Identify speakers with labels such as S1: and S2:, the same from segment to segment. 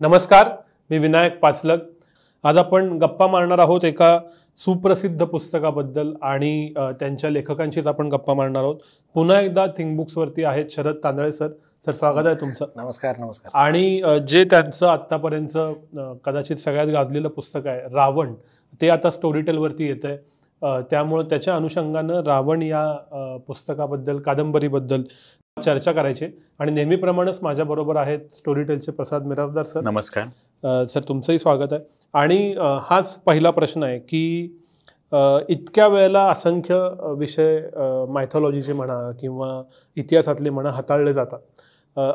S1: नमस्कार मी विनायक पाचलक आज आपण गप्पा मारणार आहोत एका सुप्रसिद्ध पुस्तकाबद्दल आणि त्यांच्या लेखकांशीच आपण गप्पा मारणार आहोत. पुन्हा एकदा थिंक बुक्सवरती आहेत शरद तांदळे सर. सर स्वागत आहे तुमचं.
S2: नमस्कार नमस्कार.
S1: आणि जे त्यांचं आत्तापर्यंत कदाचित सगळ्यात गाजलेलं पुस्तक आहे रावण ते आता स्टोरी टेलवरती येत आहे त्यामुळं त्याच्या अनुषंगानं रावण या पुस्तकाबद्दल कादंबरीबद्दल चर्चा करायची. आणि नेहमीप्रमाणेच माझ्याबरोबर आहेत स्टोरी टेलचे प्रसाद मिराजदार सर.
S3: नमस्कार.
S1: सर तुमचंही स्वागत आहे. आणि हाच पहिला प्रश्न आहे की इतक्या वेळेला असंख्य विषय मायथॉलॉजीचे म्हणा किंवा इतिहासातले म्हणा हाताळले जातात.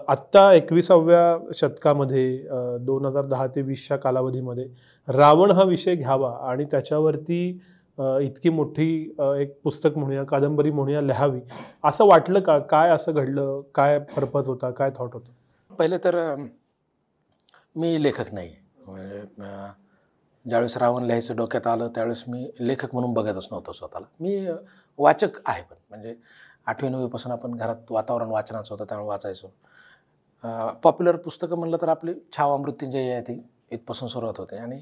S1: आत्ता एकविसाव्या शतकामध्ये दोन हजार दहा ते वीसच्या कालावधीमध्ये रावण हा विषय घ्यावा आणि त्याच्यावरती इतकी मोठी एक पुस्तक म्हणूया कादंबरी म्हणूया लिहावी. असं वाटलं का? काय असं घडलं? काय पर्पज होता? काय थॉट होतं?
S2: पहिले तर मी लेखक नाही. म्हणजे ज्यावेळेस रावण लिहायचं डोक्यात आलं त्यावेळेस मी लेखक म्हणून बघतच नव्हतो स्वतःला. मी वाचक आहे पण. म्हणजे आठवी नववीपासून आपण घरात वातावरण वाचनाचं होतं त्यामुळे वाचायचो. पॉप्युलर पुस्तकं म्हणलं तर आपली छावा मृत्यूंजय आहे ती इथपासून सुरुवात होते. आणि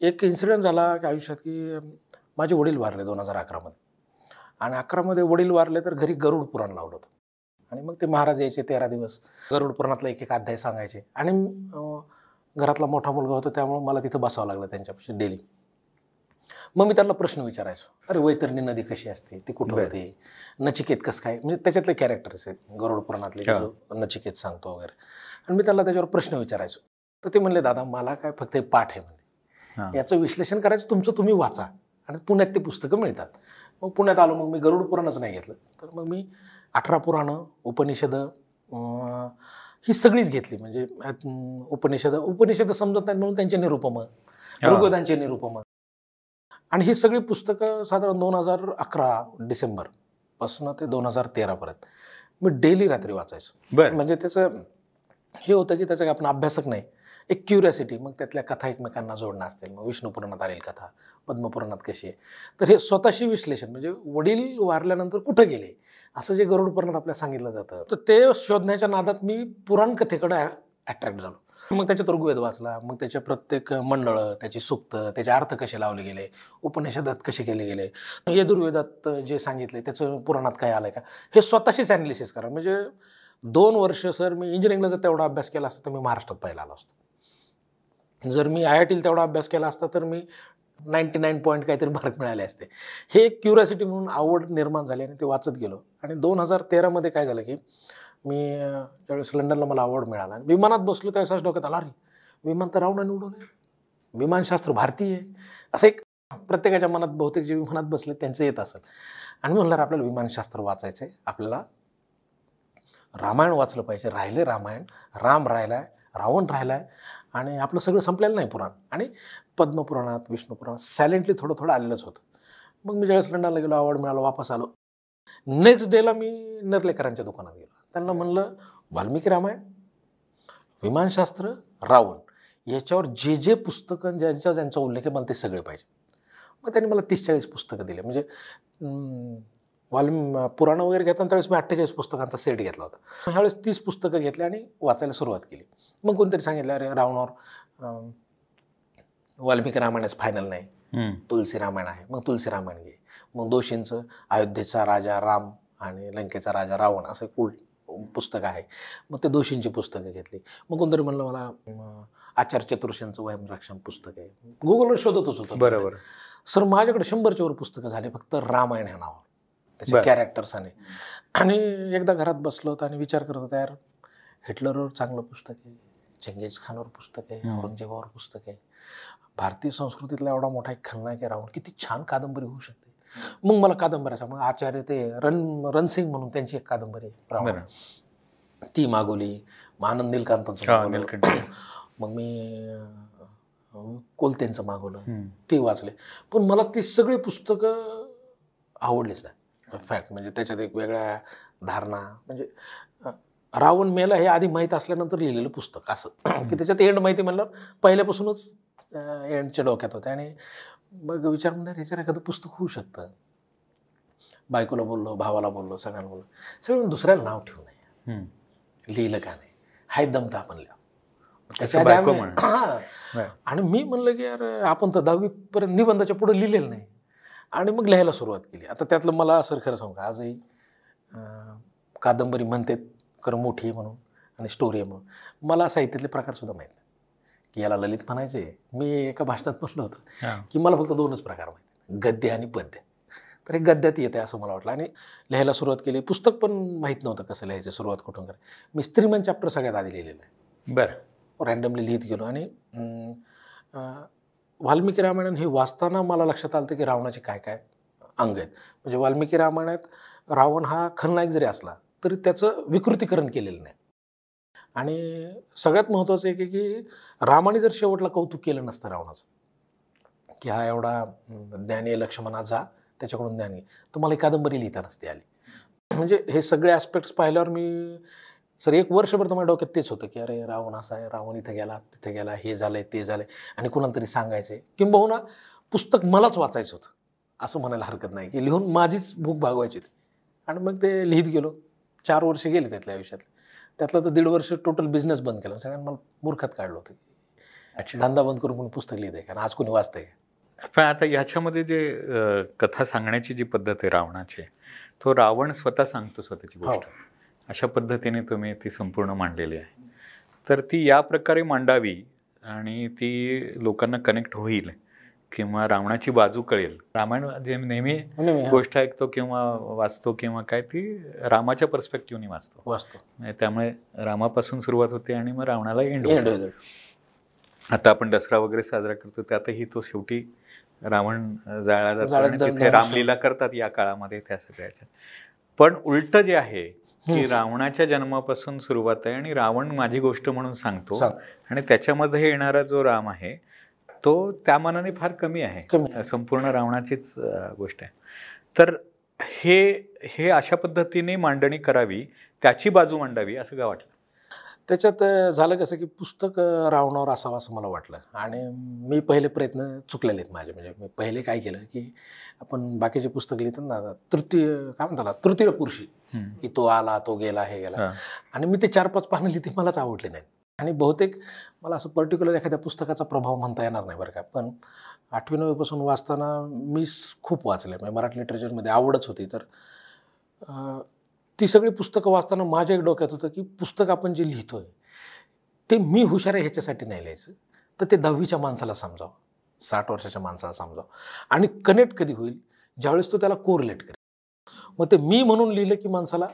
S2: एक इन्सिडेंट झाला की आयुष्यात की माझे वडील वारले दोन हजार अकरामध्ये. आणि अकरामध्ये वडील वारले तर घरी गरुड पुराण लावलं होतं. आणि मग ते महाराज यायचे तेरा दिवस. गरुड पुराणातला एक एक अध्याय सांगायचे. आणि घरातला मोठा मुलगा होता त्यामुळे मला तिथं बसावं लागलं त्यांच्यापाशी डेली मग मी त्याला प्रश्न विचारायचो. अरे वैतरणी नदी कशी असते? ती कुठं. होते? नचिकेत कसं काय? म्हणजे त्याच्यातले कॅरेक्टर्स आहेत. गरुड पुराणातले. जो नचिकेत सांगतो वगैरे. आणि मी त्याला त्याच्यावर प्रश्न विचारायचो. तर ते म्हणले दादा मला काय फक्त पाठ आहे. म्हणजे याचं विश्लेषण करायचं तुमचं तुम्ही वाचा. आणि पुण्यात ते पुस्तकं मिळतात. मग पुण्यात आलो मग मी गरुड पुराणच नाही घेतलं. तर मग मी अठरा पुराणं उपनिषदं ही सगळीच घेतली. म्हणजे उपनिषद उपनिषद समजत नाहीत म्हणून त्यांचे निरुपम ऋग्वेदांचे निरुपम. आणि ही सगळी पुस्तकं साधारण दोन हजार अकरा डिसेंबरपासून ते दोन हजार तेरापर्यंत मी डेली रात्री वाचायचो. म्हणजे त्याचं हे होतं की त्याचं काही आपण अभ्यासक नाही. एक क्युरियासिटी मग त्यातल्या कथा एकमेकांना जोडणं असतील. मग विष्णू आलेली कथा पद्मपुराणात कशी आहे? तर हे स्वतःशी विश्लेषण म्हणजे वडील वारल्यानंतर कुठं गेले? असं जे गरुड पुराणात आपल्याला सांगितलं जातं तर ते शोधण्याच्या नादात मी पुराण कथेकडे अट्रॅक्ट झालो. मग त्याच्यात ऋग्वेद वाचला मग त्याचे प्रत्येक मंडळं त्याची सुक्त त्याचे अर्थ कसे लावले गेले उपनिषदात कसे केले गेले यदुर्वेदात जे सांगितले त्याचं पुराणात काय आलं का? हे स्वतःशीच ॲनालिसिस करा. म्हणजे दोन वर्ष सर मी इंजिनिअरिंगला जर तेवढा अभ्यास केला असता तर मी महाराष्ट्रात पहिला आलो असतो. जर मी आय आय टीला तेवढा अभ्यास केला असता तर मी नाईन्टी नाईन पॉईंट काहीतरी मार्क मिळाले असते. हे एक क्युरियासिटी म्हणून आवड निर्माण झाली आणि ते वाचत गेलो. आणि दोन हजार तेरामध्ये काय झालं की मी ज्यावेळेस लंडनला मला आवड मिळाला आणि विमानात बसलो त्यावेळेस डोक्यात आला अरे विमान तर रावणाने उडवलं विमानशास्त्र भारतीय असं एक प्रत्येकाच्या मनात बहुतेक जे विमानात बसले त्यांचं येत असेल आणि म्हणणार म्हणलं आपल्याला विमानशास्त्र वाचायचं आहे आपल्याला रामायण वाचलं पाहिजे. राहिले रामायण. राम राहिला आहे रावण राहिलाय आणि आपलं सगळं संपलेलं नाही पुराण. आणि पद्मपुराणात विष्णुपुराणात सायलेंटली थोडं थोडं आलेलंच होतं. मग मी ज्यावेळेस लंडनला गेलो आवड मिळालं वापस आलो. नेक्स्ट डेला मी नरलेकरांच्या दुकानात गेलो. त्यांना म्हणलं वाल्मिकी रामायण विमानशास्त्र रावण याच्यावर जे जे पुस्तकं ज्यांचा ज्यांचा उल्लेख आहे मला ते सगळे पाहिजे मग त्यांनी मला तीस चाळीस पुस्तकं दिले. म्हणजे वाल्मी पुराणं वगैरे घेताना त्यावेळेस मी अठ्ठेचाळीस पुस्तकांचा सेट घेतला होता. ह्यावेळेस तीस पुस्तकं घेतली आणि वाचायला सुरुवात केली. मग कोणतरी सांगितलं अरे रावणावर वाल्मिकी रामायणच फायनल नाही. तुलसी रामायण आहे. मग तुलसी रामायण घे. मग दोषींचं अयोध्येचा राजा राम आणि लंकेचा राजा रावण असं एक उल पुस्तक आहे. मग ते दोषींची पुस्तकं घेतली. मग कोणतरी म्हणलं मला आचार्य चतुर्षांचं वयमरक्षण पुस्तक आहे. गुगलवर शोधतच होतं.
S3: बरोबर.
S2: सर माझ्याकडे शंभरच्या वर पुस्तकं झाले फक्त रामायण ह्या नावावर. त्याचे
S3: बरं.
S2: कॅरेक्टर्स आणि आणि एकदा घरात बसलो होतो आणि विचार करत होतो यार हिटलरवर चांगलं पुस्तक आहे चंगेज खानवर पुस्तक आहे. औरंगजेबावर पुस्तक आहे भारतीय संस्कृतीतला एवढा मोठा एक खलनायक आहे रावण किती छान कादंबरी होऊ शकते मग मला कादंबऱ्याचा मग आचार्य ते रण रणसिंग म्हणून त्यांची एक कादंबरी आहे रावण. ती मागवली मग आनंद नीलकांतांचं. मग मी कोलतेंचं मागवलं. ते वाचले पण मला ती सगळी पुस्तकं आवडलीच नाही फॅक्ट म्हणजे त्याच्यात एक वेगळ्या धारणा. म्हणजे रावण मेला हे आधी माहीत असल्यानंतर लिहिलेलं पुस्तक असं. की त्याच्यात एंड माहिती म्हणलं पहिल्यापासूनच एंडच्या डोक्यात होते. आणि मग विचार म्हणणार ह्याच्यावर एखादं पुस्तक होऊ शकतं. बायकोला बोललो भावाला बोललो सगळ्यांना बोललो. सगळं दुसऱ्याला नाव ठेवू नये. लिहिलं का नाही? हाय दमता आपण लिहा त्याच्या. हा. आणि मी म्हणलं की यार आपण तर दहावीपर्यंत निबंधाच्या पुढे लिहिलेलं नाही. आणि मग लिहायला सुरुवात केली. आता त्यातलं मला सर खरं सांगू का? आजही कादंबरी म्हणते खरं मोठी आहे म्हणून आणि स्टोरी आहे म्हणून. मला साहित्यातले प्रकारसुद्धा माहीत की याला ललित म्हणायचे. मी एका भाषणात म्हटलं होतं. की मला फक्त दोनच प्रकार माहिती गद्य आणि पद्य. तर हे गद्यात येते असं मला वाटलं. आणि लिहायला सुरुवात केली. पुस्तक पण माहीत नव्हतं कसं लिहायचं सुरुवात कुठून करायची. मी स्त्रीमन चॅप्टर सगळ्यात आधी लिहिलेलं आहे.
S3: बरं.
S2: रँडमली लिहित गेलो आणि वाल्मिकी रामायण हे वाचताना मला लक्षात आलं की रावणाचे काय काय अंग आहेत. म्हणजे वाल्मिकी रामायणात रावण हा खलनायक जरी असला तरी त्याचं विकृतीकरण केलेलं नाही. आणि सगळ्यात महत्त्वाचं एक आहे की रामाने जर शेवटला कौतुक केलं नसतं रावणाचं की हा एवढा ज्ञानी लक्ष्मणाचा लक्ष्मणा जा त्याच्याकडून ज्ञानी तुम्हाला ही कादंबरी लिहिता नसते आली. म्हणजे हे सगळे ॲस्पेक्ट्स पाहिल्यावर मी सर एक वर्षभर माझ्या डोक्यात तेच होतं की अरे रावण असा आहे रावण इथं गेला तिथे गेला हे झालंय ते झालंय. आणि कुणाला तरी सांगायचं आहे किंबहुना पुस्तक मलाच वाचायचं होतं. असं म्हणायला हरकत नाही. की लिहून माझीच भूक भागवायची होती. आणि मग ते लिहित गेलो. चार वर्ष गेले त्यातल्या आयुष्यात त्यातलं तर दीड वर्ष टोटल बिझनेस बंद केला. सगळ्यांना मला मूर्खात काढलं होतं. धंदा बंद करून कोणी पुस्तक लिहित आहे कारण आज कोणी वाचतंय का?
S3: पण आता याच्यामध्ये जे कथा सांगण्याची जी पद्धत आहे रावणाची तो रावण स्वतः सांगतो स्वतःची
S2: हो.
S3: गोष्ट. अशा पद्धतीने तुम्ही ती संपूर्ण मांडलेली आहे. तर ती या प्रकारे मांडावी आणि ती लोकांना कनेक्ट होईल किंवा रावणाची बाजू कळेल. रामायण जे नेहमी गोष्ट ऐकतो किंवा वाचतो किंवा काय ती रामाच्या पर्स्पेक्टिव्हने वाचतो.
S2: वाचतो.
S3: म्हणजे त्यामुळे रामापासून सुरुवात होते आणि मग रावणाला एंड होतो. आता आपण दसरा वगैरे साजरा करतो त्यातही तो शेवटी रावण जाळला जातो तिथे. रामलीला करतात या काळामध्ये त्या सगळ्याच्या. पण उलट जे आहे की. रावणाच्या जन्मापासून सुरुवात आहे आणि रावण माझी गोष्ट म्हणून सांगतो
S2: सांग.
S3: आणि त्याच्यामध्ये येणारा जो राम आहे तो त्या मानाने फार कमी आहे. संपूर्ण रावणाचीच गोष्ट आहे तर हे हे अशा पद्धतीने मांडणी करावी त्याची बाजू मांडावी असं का वाटलं
S2: त्याच्यात झालं कसं की पुस्तक रावणावर असावं असं मला वाटलं. आणि मी पहिले प्रयत्न चुकलेले आहेत माझे. म्हणजे मी पहिले काय केलं की आपण बाकीचे पुस्तक लिहितात ना तृतीय काय म्हणतात त्याला? तृतीय पुरुषी. की तो आला तो गेला हे गेला. आणि मी ते चार पाच पानं लिहिते मलाच आवडले नाहीत. आणि बहुतेक मला असं पर्टिक्युलर एखाद्या पुस्तकाचा प्रभाव म्हणता येणार नाही बरं का. पण आठवी नववीपासून वाचताना मी खूप वाचले. म्हणजे मराठी लिटरेचरमध्ये आवडच होती. तर ती सगळी पुस्तकं वाचताना माझ्या एक डोक्यात होतं की पुस्तक आपण जे लिहितो आहे ते मी हुशार आहे ह्याच्यासाठी नाही लिहायचं. तर ते दहावीच्या माणसाला समजावं साठ वर्षाच्या माणसाला समजावं. आणि कनेक्ट कधी होईल? ज्यावेळेस तो त्याला कोरिलेट करेल. मग ते मी म्हणून लिहिलं की माणसाला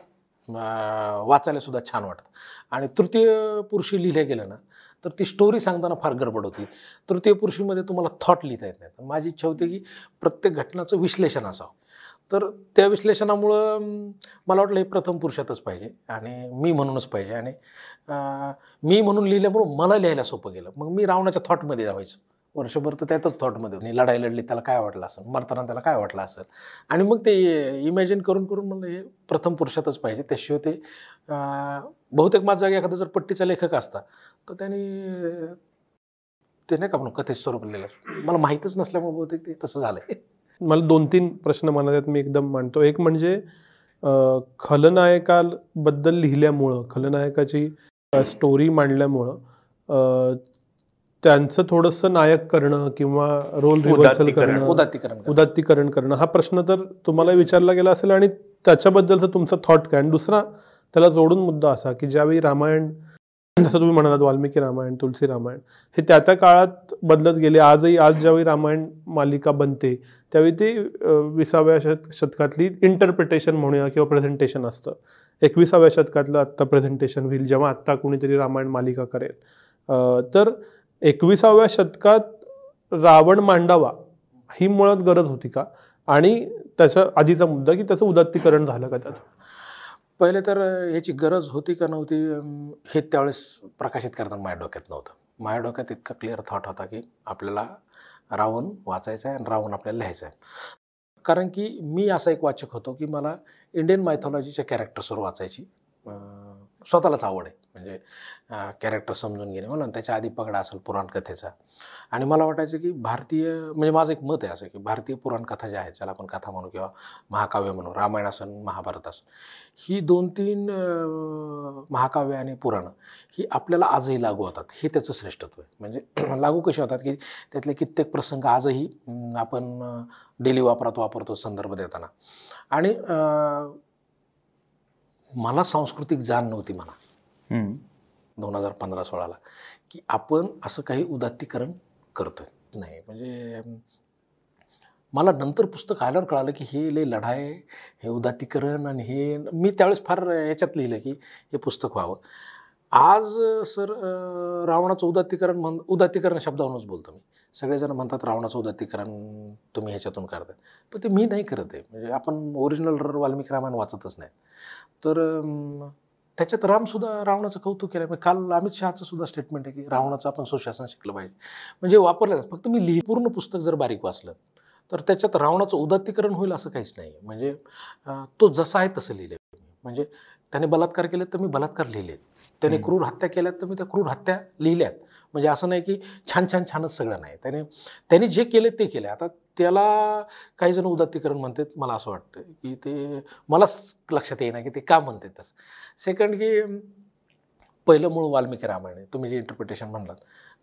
S2: वाचायलासुद्धा वाचायला सुद्धा छान वाटतं. आणि तृतीय पुरुषी लिहिल्या गेलं ना तर ती स्टोरी सांगताना फार गडबड होती. तृतीय पुरुषीमध्ये तुम्हाला थॉट लिहिता येत नाही तर माझी इच्छा होती की प्रत्येक घटनाचं विश्लेषण असावं. तर त्या विश्लेषणामुळं मला वाटलं हे प्रथम पुरुषातच पाहिजे आणि मी म्हणूनच पाहिजे. आणि मी म्हणून लिहिल्यामुळं मला लिहायला सोपं गेलं. मग मी रावणाच्या थॉटमध्ये जावायचं. वर्षभर तर त्यातच थॉटमध्ये होती. लढाई लढली त्याला काय वाटलं असेल? मरताना त्याला काय वाटलं असेल? आणि मग ते इमॅजिन करून करून म्हणलं हे प्रथम पुरुषातच पाहिजे. त्याशिवाय ते बहुतेक माझ्या जागी एखादा जर पट्टीचा लेखक असता तर त्याने ते नाही का म्हणून कथेचं स्वरूप लिहिलं मला माहीतच नसल्यामुळे बहुतेक ते तसं झालं आहे
S1: मला दोन तीन प्रश्न मनात आहेत मी एकदम मांडतो एक म्हणजे अं, खलनायकाबद्दल लिहिल्यामुळं खलनायकाची स्टोरी मांडल्यामुळं त्यांचं थोडंसं नायक करणं किंवा रोल रिव्हर्सल. करणं
S2: उदात्तीकरण करणं.
S1: उदात्तीकरण करणं हा प्रश्न तर तुम्हाला विचारला गेला असेल आणि त्याच्याबद्दलचा तुमचा थॉट काय आणि दुसरा त्याला जोडून मुद्दा असा की ज्यावेळी रामायण जसं तुम्ही म्हणालात वाल्मिकी रामायण तुलसी रामायण हे त्या त्या काळात बदलत गेले. आजही आज ज्यावेळी रामायण मालिका बनते त्यावेळी ती विसाव्या शत शतकातली इंटरप्रिटेशन म्हणूया किंवा प्रेझेंटेशन असतं. एकविसाव्या शतकातलं आत्ता प्रेझेंटेशन होईल जेव्हा आत्ता कुणीतरी रामायण मालिका करेल. तर एकविसाव्या शतकात रावण मांडावा ही मुळात गरज होती का? आणि त्याच्या आधीचा मुद्दा की त्याचं उदात्तीकरण झालं का त्यात?
S2: पहिले तर ह्याची याची गरज होती का नव्हती हे त्यावेळेस प्रकाशित करताना माझ्या डोक्यात नव्हतं. माझ्या डोक्यात इतका क्लिअर थॉट होता की आपल्याला रावण वाचायचा आहे आणि रावण आपल्याला लिहायचा आहे कारण की मी असा एक वाचक होतो की मला इंडियन मायथॉलॉजीच्या कॅरेक्टर्सवर वाचायची. स्वतःलाच आवड आहे. म्हणजे कॅरेक्टर समजून घेणे म्हणून त्याच्या आधी पगडा असेल पुराणकथेचा आणि मला वाटायचं की भारतीय म्हणजे माझं एक मत आहे असं की भारतीय पुराणकथा ज्या आहेत ज्याला आपण कथा म्हणू किंवा महाकाव्य म्हणू रामायण असन महाभारत असन ही दोन तीन महाकाव्य आणि पुराणं ही आपल्याला आजही लागू होतात. हे त्याचं श्रेष्ठत्व आहे. म्हणजे लागू कसे होतात की त्यातले कित्येक प्रसंग आजही आपण डेली वापरात वापरतो संदर्भ देताना. आणि मला सांस्कृतिक जाण नव्हती म्हणा. दोन हजार पंधरा सोळाला. की आपण असं काही उदात्तीकरण करतोय. नाही म्हणजे मला नंतर पुस्तक आल्यावर कळालं की हे लय लढाई हे उदात्तीकरण आणि हे मी त्यावेळेस फार याच्यात लिहिलं की हे पुस्तक व्हावं. आज सर रावणाचं उदात्तीकरण म्हण उदात्तीकरण शब्दावरूनच बोलतो मी. सगळेजण म्हणतात रावणाचं उदात्तीकरण तुम्ही ह्याच्यातून करताय पण ते मी नाही करत आहे. म्हणजे आपण ओरिजिनल वाल्मिकी रामायण वाचतच नाही तर त्याच्यात रामसुद्धा रावणाचं कौतुक केलं म्हणजे काल अमित शहाचं सुद्धा स्टेटमेंट आहे की रावणाचं आपण सुशासन शिकलं पाहिजे. म्हणजे वापरलं फक्त मी लिहि पूर्ण पुस्तक जर बारीक वाचलं तर त्याच्यात रावणाचं उदात्तीकरण होईल असं काहीच नाही. म्हणजे तो जसा आहे तसं लिहिलं म्हणजे त्याने बलात्कार केलेत तर मी बलात्कार लिहिलेत. त्याने. क्रूर हत्या केल्यात तर मी त्या क्रूर हत्या लिहिल्यात. म्हणजे असं नाही की छान छान छानच सगळं नाही. त्याने त्यांनी जे केले ते केले आता त्याला काही जण उदात्तीकरण म्हणतात मला असं वाटतं की ते मलाच लक्षात येईना की ते का म्हणतात तसं. सेकंड की पहिलं मूळ वाल्मिकी रामायण आहे. तुम्ही जे इंटरप्रिटेशन म्हणलात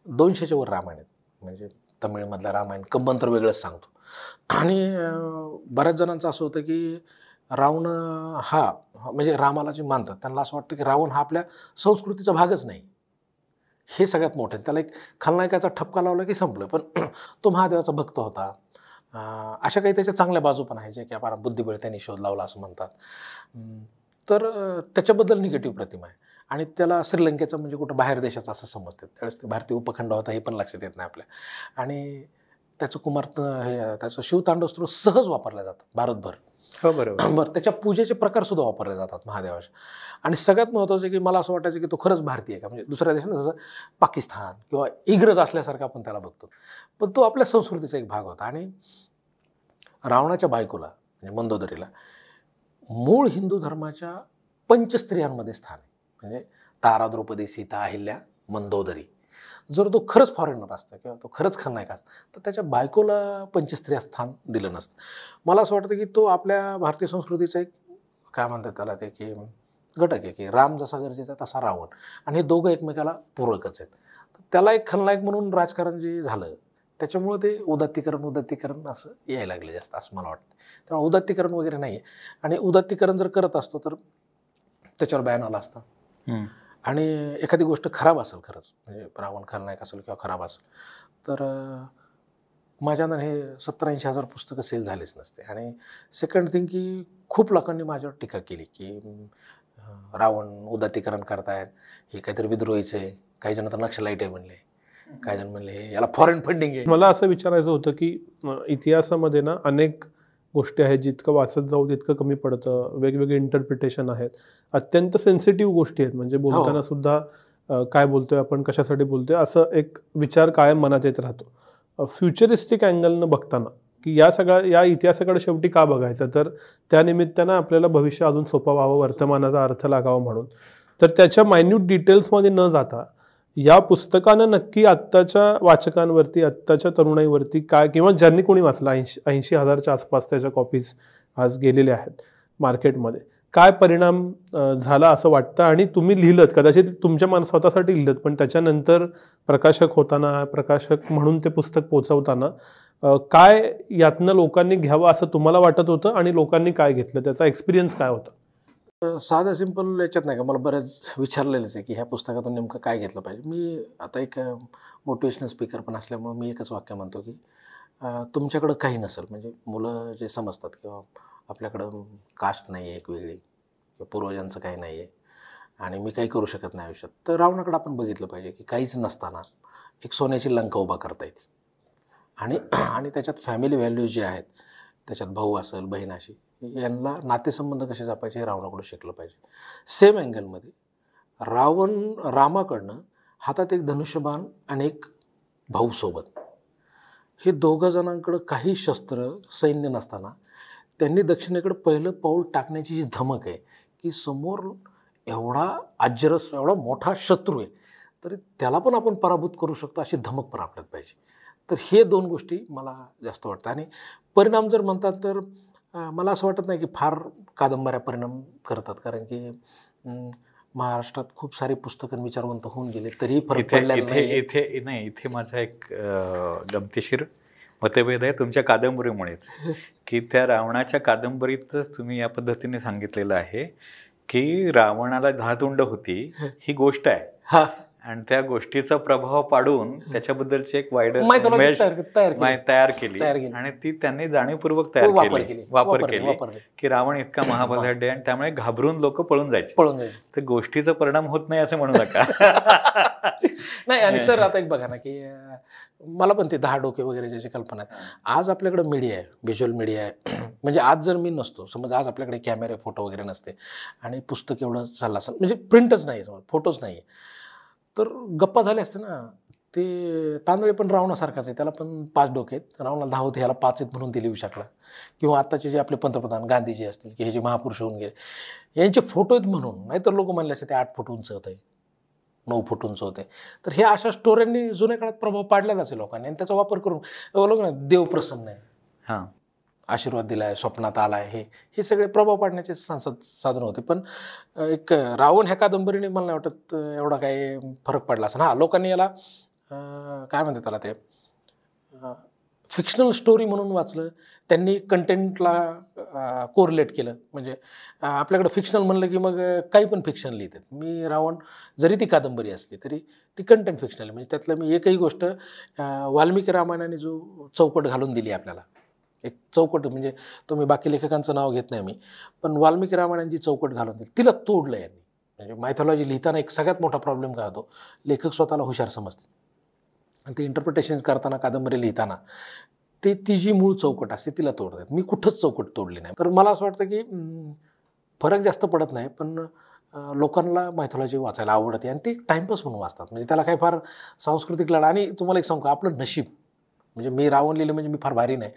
S2: दोनशेच्या वर रामायण आहेत म्हणजे तमिळमधलं रामायण कंबन तर वेगळंच सांगतो. आणि बऱ्याच जणांचं असं होतं की रावण हा म्हणजे रामाला जे मानतात त्यांना असं वाटतं की रावण हा आपल्या संस्कृतीचा भागच नाही. हे सगळ्यात मोठं आहे. त्याला एक खलनायकाचा ठपका लावला की संपलं. पण तो महादेवाचा भक्त होता. अशा काही त्याच्या चांगल्या बाजू पण आहे जे की आपण बुद्धिबळ त्यांनी शोध लावला असं म्हणतात. तर त्याच्याबद्दल निगेटिव्ह प्रतिमा आहे. आणि त्याला श्रीलंकेचा म्हणजे कुठं बाहेर देशाचा असं समजतात. त्यावेळेस ते भारतीय उपखंड होता हे पण लक्षात येत नाही आपल्या. आणि त्याचं कुमार हे त्याचं शिवतांडव स्त्रोत सहज वापरलं जातं भारतभर.
S3: हो, बरोबर.
S2: बरं त्याच्या पूजेचे प्रकार सुद्धा वापरले जातात महादेवाचे. आणि सगळ्यात महत्त्वाचं की मला असं वाटायचं की तो खरंच भारतीय आहे का? म्हणजे दुसऱ्या देशात जसं पाकिस्तान किंवा इंग्रज असल्यासारखा आपण त्याला बघतो. पण तो आपल्या संस्कृतीचा एक भाग होता. आणि रावणाच्या बायकोला म्हणजे मंदोदरीला मूळ हिंदू धर्माच्या पंचस्त्रियांमध्ये स्थान आहे. म्हणजे तारा द्रौपदी सीता अहिल्या मंदोदरी. जर तो खरंच फॉरेनर असता किंवा तो खरंच खलनायक असता तर त्याच्या बायकोला पंचस्त्रिया स्थान दिलं नसतं. मला असं वाटतं की तो आपल्या भारतीय संस्कृतीचा एक काय म्हणतात त्याला ते की घटक आहे की राम जसा गरजेचा तसा रावण. आणि हे दोघं एकमेकाला पूरकच आहेत. तर त्याला एक खलनायक म्हणून राजकारण जे झालं त्याच्यामुळं ते उदात्तीकरण उदात्तीकरण असं यायला लागले जास्त असं मला वाटतं. त्यामुळे उदात्तीकरण वगैरे नाही आहे आणि उदात्तीकरण जर करत असतो तर त्याच्यावर बॅन आला असता. आणि एखादी गोष्ट खराब असेल खरंच म्हणजे रावण खलनायक असेल किंवा खराब असेल तर माझ्यानं हे सत्तर ऐंशी हजार पुस्तकं सेल झालेच नसते. आणि सेकंड थिंग की खूप लोकांनी माझ्यावर टीका केली की रावण उदात्तीकरण करतायत हे काहीतरी विद्रोहीचं आहे काही जण तर नक्षलाईट आहे म्हणले काही जण म्हणले याला फॉरेन फंडिंग आहे.
S1: मला असं विचारायचं होतं की इतिहासामध्ये ना अनेक गोष्टी आहेत जितकं वाचत जाऊ तितकं कमी पडतं. वेगवेगळे इंटरप्रिटेशन आहेत. अत्यंत सेन्सिटिव्ह गोष्टी आहेत. म्हणजे बोलताना सुद्धा काय बोलतोय आपण कशासाठी बोलतोय असं एक विचार कायम मनात येत राहतो. फ्युचरिस्टिक अँगलनं बघताना की या सगळ्या या इतिहासाकडे शेवटी का बघायचं? तर त्या निमित्तानं आपल्याला भविष्य अजून सोपं व्हावं वर्तमानाचा अर्थ लागावा म्हणून. तर त्याच्या मायन्यूट डिटेल्समध्ये न जाता या पुस्तकानं नक्की आत्ताच्या वाचकांवरती आत्ताच्या तरुणाईवरती काय किंवा ज्यांनी कोणी वाचलं ऐंशी ऐंशी हजारच्या आसपास त्याच्या कॉपीज आज गेलेल्या आहेत मार्केटमध्ये काय परिणाम झाला असं वाटतं? आणि तुम्ही लिहिलं कदाचित तुमच्या मन स्वतःसाठी लिहिलं पण त्याच्यानंतर प्रकाशक होताना प्रकाशक म्हणून ते पुस्तक पोचवताना काय यातनं लोकांनी घ्यावं असं तुम्हाला वाटत होतं? आणि लोकांनी काय घेतलं? त्याचा एक्सपिरियन्स काय होता?
S2: साधं सिंपल याच्यात नाही का? मला बऱ्याच विचारलेलंच आहे की ह्या पुस्तकातून नेमकं काय घेतलं पाहिजे? मी आता एक मोटिवेशनल स्पीकर पण असल्यामुळं मी एकच वाक्य म्हणतो की तुमच्याकडं काही नसेल म्हणजे मुलं जे समजतात किंवा आपल्याकडं कास्ट नाही आहे एक वेगळी किंवा पूर्वजांचं काही नाही आहे आणि मी काही करू शकत नाही आयुष्यात तर रावणाकडं आपण बघितलं पाहिजे की काहीच नसताना एक सोन्याची लंका उभा करता येते. आणि आणि त्याच्यात फॅमिली व्हॅल्यूज जे आहेत त्याच्यात भाऊ असेल बहीण अशी यांना नातेसंबंध कसे जपायचे हे रावणाकडून शिकलं पाहिजे. सेम अँगलमध्ये रावण रामाकडनं हातात एक धनुष्यबाण आणि एक भाऊ सोबत. हे दोघं जणांकडं काही शस्त्र सैन्य नसताना त्यांनी दक्षिणेकडे पहिलं पाऊल टाकण्याची जी धमक आहे की समोर एवढा अजरस एवढा मोठा शत्रू आहे तरी त्याला पण आपण पराभूत करू शकतो अशी धमक पण आपल्यात पाहिजे. तर हे दोन गोष्टी मला जास्त वाटतं. आणि परिणाम जर म्हणतात तर मला असं वाटत नाही की फार कादंबऱ्या परिणाम करतात. कारण की महाराष्ट्रात खूप सारी पुस्तकं विचारवंत होऊन गेले तरी फरक
S3: इथे
S2: नाही
S3: इथे नाही इथे माझा एक गमतीशीर मतभेद आहे तुमच्या कादंबरीमुळेच. की त्या रावणाच्या कादंबरीतच तुम्ही या पद्धतीने सांगितलेलं आहे की रावणाला दहा तोंड होती ही गोष्ट आहे.
S2: हा.
S3: आणि त्या गोष्टीचा प्रभाव पाडून त्याच्याबद्दलची एक वाईड
S2: तयार केली.
S3: आणि ती त्यांनी जाणीवपूर्वक तयार
S2: वापर
S3: केली. वापर केली. की रावण इतका महाबलाढ्य आहे आणि त्यामुळे घाबरून लोक पळून जायचे.
S2: पळून जाईल
S3: तर गोष्टीचा परिणाम होत नाही असं म्हणू नका.
S2: नाही आणि सर आता एक बघा ना की मला पण ते दहा डोके वगैरे ज्याची कल्पना आहे. आज आपल्याकडे मीडिया आहे व्हिज्युअल मीडिया आहे. म्हणजे आज जर मी नसतो समज आज आपल्याकडे कॅमेरे फोटो वगैरे नसते आणि पुस्तक एवढं चाललं असं म्हणजे प्रिंटच नाही फोटोच नाही तर गप्पा झाले असते ना. ते तांदळे पण रावणासारखाच आहे. त्याला पण पाच डोके आहेत. रावणाला दहा होते ह्याला पाच आहेत म्हणून ते लिहू शकला. किंवा आत्ताचे जे आपले पंतप्रधान गांधीजी असतील की हे जे महापुरुष होऊन गेले यांचे फोटो आहेत म्हणून. नाहीतर लोक म्हणले असते ते आठ फूट उंच होत आहे. नऊ फूट उंच होते तर हे अशा स्टोऱ्यांनी जुन्या काळात प्रभाव पाडलेलाच आहे लोकांनी. आणि त्याचा वापर करून लोक देव प्रसन्न आहे.
S3: हां.
S2: आशीर्वाद दिला आहे स्वप्नात आला हे हे सगळे प्रभाव पाडण्याचे संसद साधन होते. पण एक रावण ह्या कादंबरीने मला नाही वाटत एवढा काही फरक पडला असं. हा लोकांनी याला काय म्हणतात त्याला ते फिक्शनल स्टोरी म्हणून वाचलं. त्यांनी कंटेंटला कोरिलेट केलं. म्हणजे आपल्याकडं फिक्शनल म्हणलं की मग काही पण फिक्शन लिहितात. मी रावण जरी ती कादंबरी असली तरी ती कंटेंट फिक्शनल म्हणजे त्यातलं मी एकही गोष्ट वाल्मिकी रामायणाने जो चौकट घालून दिली आपल्याला एक चौकट म्हणजे तुम्ही बाकी लेखकांचं नाव घेत नाही मी पण वाल्मिकी रामायणांची चौकट घालून दिली. तिला तोडलं यांनी. म्हणजे मायथॉलॉजी लिहिताना एक सगळ्यात मोठा प्रॉब्लेम काय होतो? लेखक स्वतःला हुशार समजते आणि ते इंटरप्रिटेशन करताना कादंबरी लिहिताना ते ती जी मूळ चौकट असते तिला तोडतात. मी कुठंच चौकट तोडली नाही. तर मला असं वाटतं की फरक जास्त पडत नाही पण लोकांना मायथॉलॉजी वाचायला आवडते. आणि ते टाईमपास म्हणून वाचतात. म्हणजे त्याला काही फार सांस्कृतिक लढा आणि तुम्हाला एक सांगू का? आपलं नशीब. म्हणजे मी रावण लिहिलं म्हणजे मी फार भारी नाही.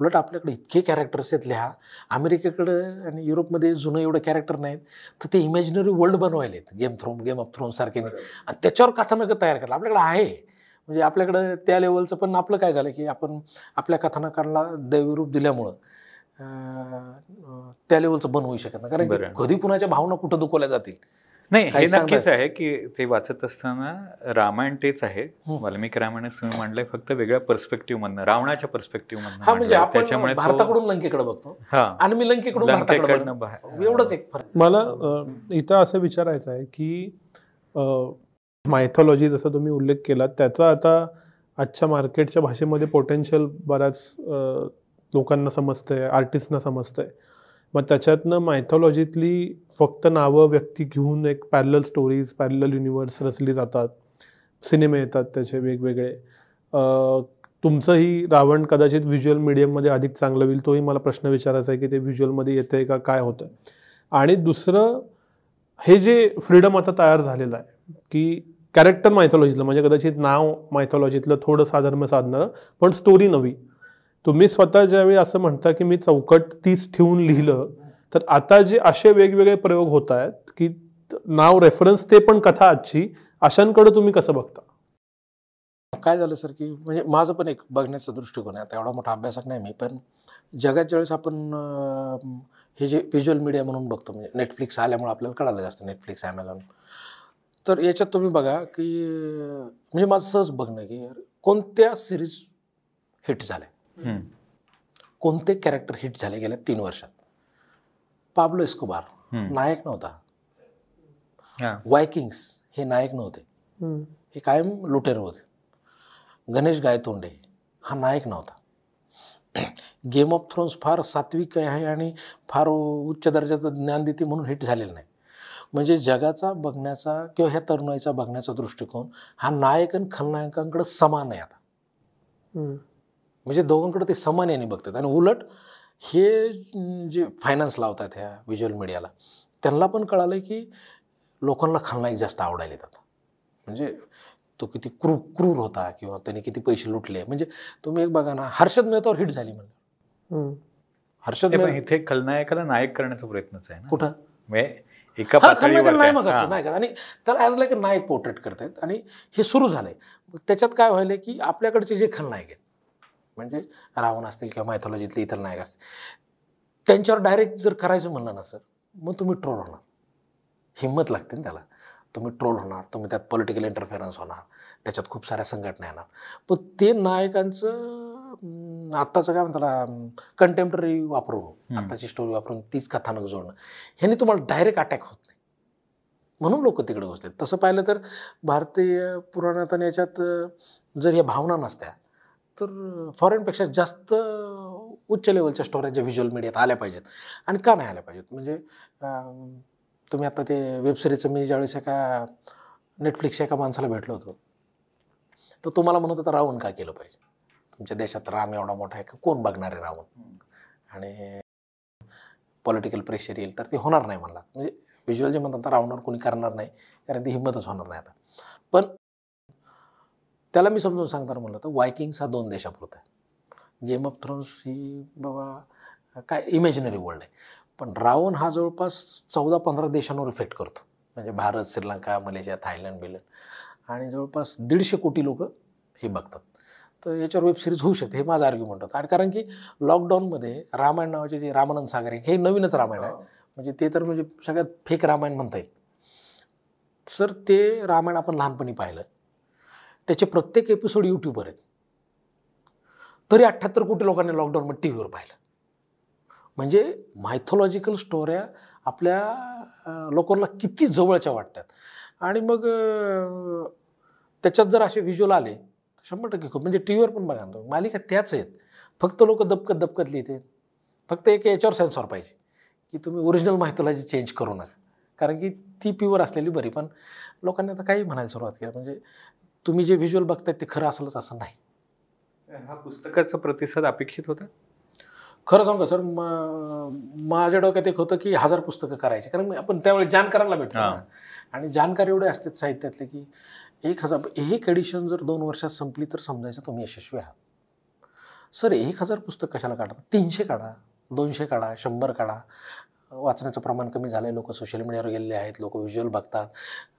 S2: उलट आपल्याकडे इतके कॅरेक्टर्स आहेत लिहा. अमेरिकेकडं आणि युरोपमध्ये जुनं एवढं कॅरेक्टर नाहीत. तर ते इमॅजिनरी वर्ल्ड बनवायले आहेत game throne game of throne सारखे. आणि त्याच्यावर कथानकं तयार करायला आपल्याकडे आहे. म्हणजे आपल्याकडं त्या लेवलचं पण आपलं काय झालं की आपण आपल्या कथानकांना दैवरूप दिल्यामुळं त्या लेवलचं बनवू शकत नाही. कारण कधी कुणाच्या भावना कुठं दुखवल्या जातील?
S3: नाही हे नक्कीच? आहे की ते वाचत असताना रामायण तेच आहे.
S2: हं.
S3: वाल्मिकी रामायणच तुम्ही मांडलंय फक्त वेगळ्या पर्स्पेक्टिव्ह मधनं रावणाच्या पर्स्पेक्टिव्ह मधनं
S2: हा म्हणजे
S3: त्याच्यामुळे
S2: भारताकडून लंकेकडे बघतो.
S3: हा.
S2: आणि मी लंकेकडून एवढंच एक फरक.
S1: मला इथं असं विचारायचं आहे की मायथॉलॉजी जसं तुम्ही उल्लेख केला त्याचा आता आजच्या मार्केटच्या भाषेमध्ये पोटेन्शियल बऱ्याच लोकांना समजतंय आर्टिस्टना समजतंय. मग त्याच्यातनं मायथॉलॉजीतली फक्त नावं व्यक्ती घेऊन एक पॅरल स्टोरीज पॅरल युनिवर्स रचली जातात. सिनेमे येतात त्याचे वेगवेगळे. तुमचंही रावण कदाचित व्हिज्युअल मीडियममध्ये अधिक चांगलं होईल तोही मला प्रश्न विचारायचा आहे की ते व्हिज्युअलमध्ये येतं आहे का काय होतं आणि दुसरं हे जे फ्रीडम आता तयार झालेलं आहे की कॅरेक्टर मायथॉलॉजीतलं म्हणजे कदाचित नाव मायथॉलॉजीतलं थोडं साधर्म्य साधणारं पण स्टोरी नवी. तुम्ही स्वतः ज्यावेळी असं म्हणता की मी चौकट तीच ठेवून लिहिलं तर आता जे असे वेगवेगळे प्रयोग होत आहेत की नाव रेफरन्स ते पण कथा आजची अशांकडे तुम्ही कसं बघता?
S2: काय झालं सर की म्हणजे माझं पण एक बघण्याचा दृष्टिकोन आहे. आता एवढा मोठा अभ्यासक नाही मी पण जगात ज्यावेळेस आपण हे जे व्हिज्युअल मीडिया म्हणून बघतो म्हणजे नेटफ्लिक्स आल्यामुळे आपल्याला कळालं जास्त नेटफ्लिक्स ॲमेझॉन तर याच्यात तुम्ही बघा की म्हणजे माझं सहज बघणं की कोणत्या सिरीज हिट झाल्या? कोणते कॅरेक्टर हिट झाले गेल्या तीन वर्षात? Pablo Escobar. नायक नव्हता.
S3: हा.
S2: वायकिंग्स हे नायक नव्हते. हे कायम लुटेर होते. गणेश गायतोंडे हा नायक नव्हता. गेम ऑफ थ्रोन्स फार सात्विक आहे आणि फार उच्च दर्जाचं ज्ञान देते म्हणून हिट झालेलं नाही. म्हणजे जगाचा बघण्याचा किंवा ह्या तरुणाईचा बघण्याचा दृष्टिकोन हा नायक आणि खलनायकांकडे समान आहे आता. म्हणजे दोघांकडे ते समान याने बघतात. आणि उलट हे जे फायनान्स लावतात ह्या व्हिज्युअल मीडियाला त्यांना पण कळालं की लोकांना खलनायक जास्त आवडायला आता म्हणजे तो किती क्रू क्रूर होता किंवा त्याने किती पैसे लुटले. म्हणजे तुम्ही एक बघा ना हर्षद मेहतावर हिट झाली म्हणजे हर्षद
S3: हे इथे खलनायकाला नायक करण्याचा प्रयत्नच आहे ना.
S2: कुठं?
S3: म्हणजे एका
S2: नाही
S3: हा.
S2: नाही का? आणि त्याला ॲज लाईक नायक पोर्ट्रेट करतायत. आणि हे सुरू झालंय. मग त्याच्यात काय व्हायलंय की आपल्याकडचे जे खलनायक आहेत म्हणजे रावण असतील किंवा मायथॉलॉजीतले इतर नायक असतील. त्यांच्यावर डायरेक्ट जर करायचं म्हणलं ना सर मग तुम्ही ट्रोल होणार. हिंमत लागते ना त्याला. तुम्ही ट्रोल होणार तुम्ही त्यात पॉलिटिकल इंटरफेरन्स होणार त्याच्यात खूप साऱ्या संघटना येणार. पण ते नायकांचं आत्ताचं काय म्हणतात कंटेम्पररी वापरून. आत्ताची स्टोरी वापरून तीच कथानक जोडणं. ह्याने तुम्हाला डायरेक्ट अटॅक होत नाही. म्हणून लोक तिकडे घुसले तसं पाहिलं तर भारतीय पुराणात आणि याच्यात जर या भावना नसत्या तर फॉरेनपेक्षा जास्त उच्च लेवलच्या स्टोऱ्या ज्या व्हिज्युअल मीडियात आल्या पाहिजेत. आणि का नाही आल्या पाहिजेत? म्हणजे तुम्ही आता ते वेबसिरीजचं मी ज्यावेळेस एका नेटफ्लिक्सच्या एका माणसाला भेटलो होतो तर तुम्हाला म्हणत होता रावण का केलं पाहिजे? तुमच्या देशात राम एवढा मोठा आहे का? कोण बघणार आहे रावण? आणि पॉलिटिकल प्रेशर येईल तर ते होणार नाही म्हणला. म्हणजे व्हिज्युअल जे म्हणतात रावणावर कोणी करणार नाही कारण ती हिंमतच होणार नाही आता. पण त्याला मी समजून सांगताना म्हणलं तर वायकिंग्स हा दोन देशापुरता आहे. गेम ऑफ थ्रोन्स ही बाबा काय इमॅजिनरी वर्ल्ड आहे. पण रावण हा जवळपास चौदा पंधरा देशांवर इफेक्ट करतो. म्हणजे भारत श्रीलंका मलेशिया थायलंड बिलंड. आणि जवळपास दीडशे कोटी लोक हे बघतात. तर याच्यावर वेब सिरीज होऊ शकते हे माझं आर्ग्युमेंट होतं. आणि कारण की लॉकडाऊनमध्ये रामायण नावाचे जे रामानंद सागर आहे हे नवीनच रामायण आहे. म्हणजे ते तर म्हणजे सगळ्यात फेक रामायण म्हणता येईल. सर ते रामायण आपण लहानपणी पाहिलं. त्याचे प्रत्येक एपिसोड यूट्यूबवर आहेत. तरी अठ्ठ्याहत्तर कोटी लोकांनी लॉकडाऊनमध्ये टी व्हीवर पाहिलं. म्हणजे मायथॉलॉजिकल स्टोऱ्या आपल्या लोकांना किती जवळच्या वाटतात. आणि मग त्याच्यात जर असे व्हिज्युअल आले तर शंभर टक्के खूप. म्हणजे टी व्हीवर पण बघा ना मालिका त्याच आहेत. फक्त लोक दबकत दबकत लिहिते. फक्त एक याच्यावर सेन्सॉर पाहिजे की तुम्ही ओरिजिनल मायथॉलॉजी चेंज करू नका. कारण की ती प्युअर असलेली बरी. पण लोकांनी आता काही म्हणायला सुरुवात केली. म्हणजे तुम्ही जे व्हिज्युअल बघताय ते खरं असलंच असं नाही.
S3: हा पुस्तकाचा प्रतिसाद अपेक्षित होता?
S2: खरं सांगू का सर म- माझ्या डोक्यात एक होतं की हजार पुस्तकं करायची. कारण मी- आपण त्यावेळी जाणकारांना भेटतो. ना. आणि जाणकार एवढे असतात साहित्यातले की एक हजार एक एडिशन जर दोन वर्षात संपली तर समजायचं तुम्ही यशस्वी आहात. सर एक हजार पुस्तक कशाला काढतात? तीनशे काढा दोनशे काढा शंभर काढा. वाचण्याचं प्रमाण कमी झालं आहे लोक सोशल मीडियावर गेलेले आहेत लोक व्हिज्युअल बघतात.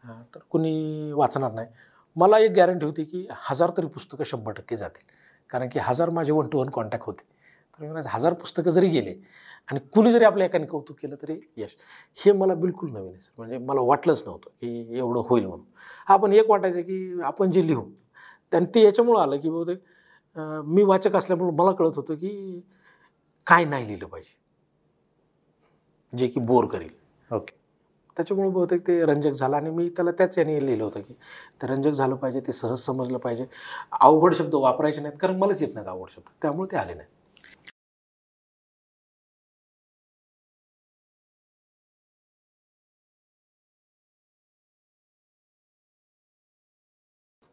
S2: तर कुणी वाचणार नाही. मला एक गॅरंटी होती की हजार तरी पुस्तकं शंभर टक्के जातील. कारण की हजार माझे वन टू वन कॉन्टॅक्ट होते. तर मी हजार पुस्तकं जरी गेले आणि कुणी जरी आपल्या एकाने कौतुक केलं तरी यश. हे मला बिलकुल नवीन आहे म्हणजे मला वाटलंच नव्हतं की एवढं होईल म्हणून. हा पण एक वाटायचं की आपण जे लिहू त्यानं ते याच्यामुळं आलं की बहुतेक मी वाचक असल्यामुळं मला कळत होतं की काय नाही लिहिलं पाहिजे. जे की बोर करेल.
S3: ओके.
S2: त्याच्यामुळे बहुतेक ते रंजक झालं. आणि मी त्याला त्याच याने लिहिलं होतं की ते रंजक झालं पाहिजे ते सहज समजलं पाहिजे. अवघड शब्द वापरायचे नाहीत कारण मलाच येत नाहीत अवघड शब्द. त्यामुळे ते आले नाही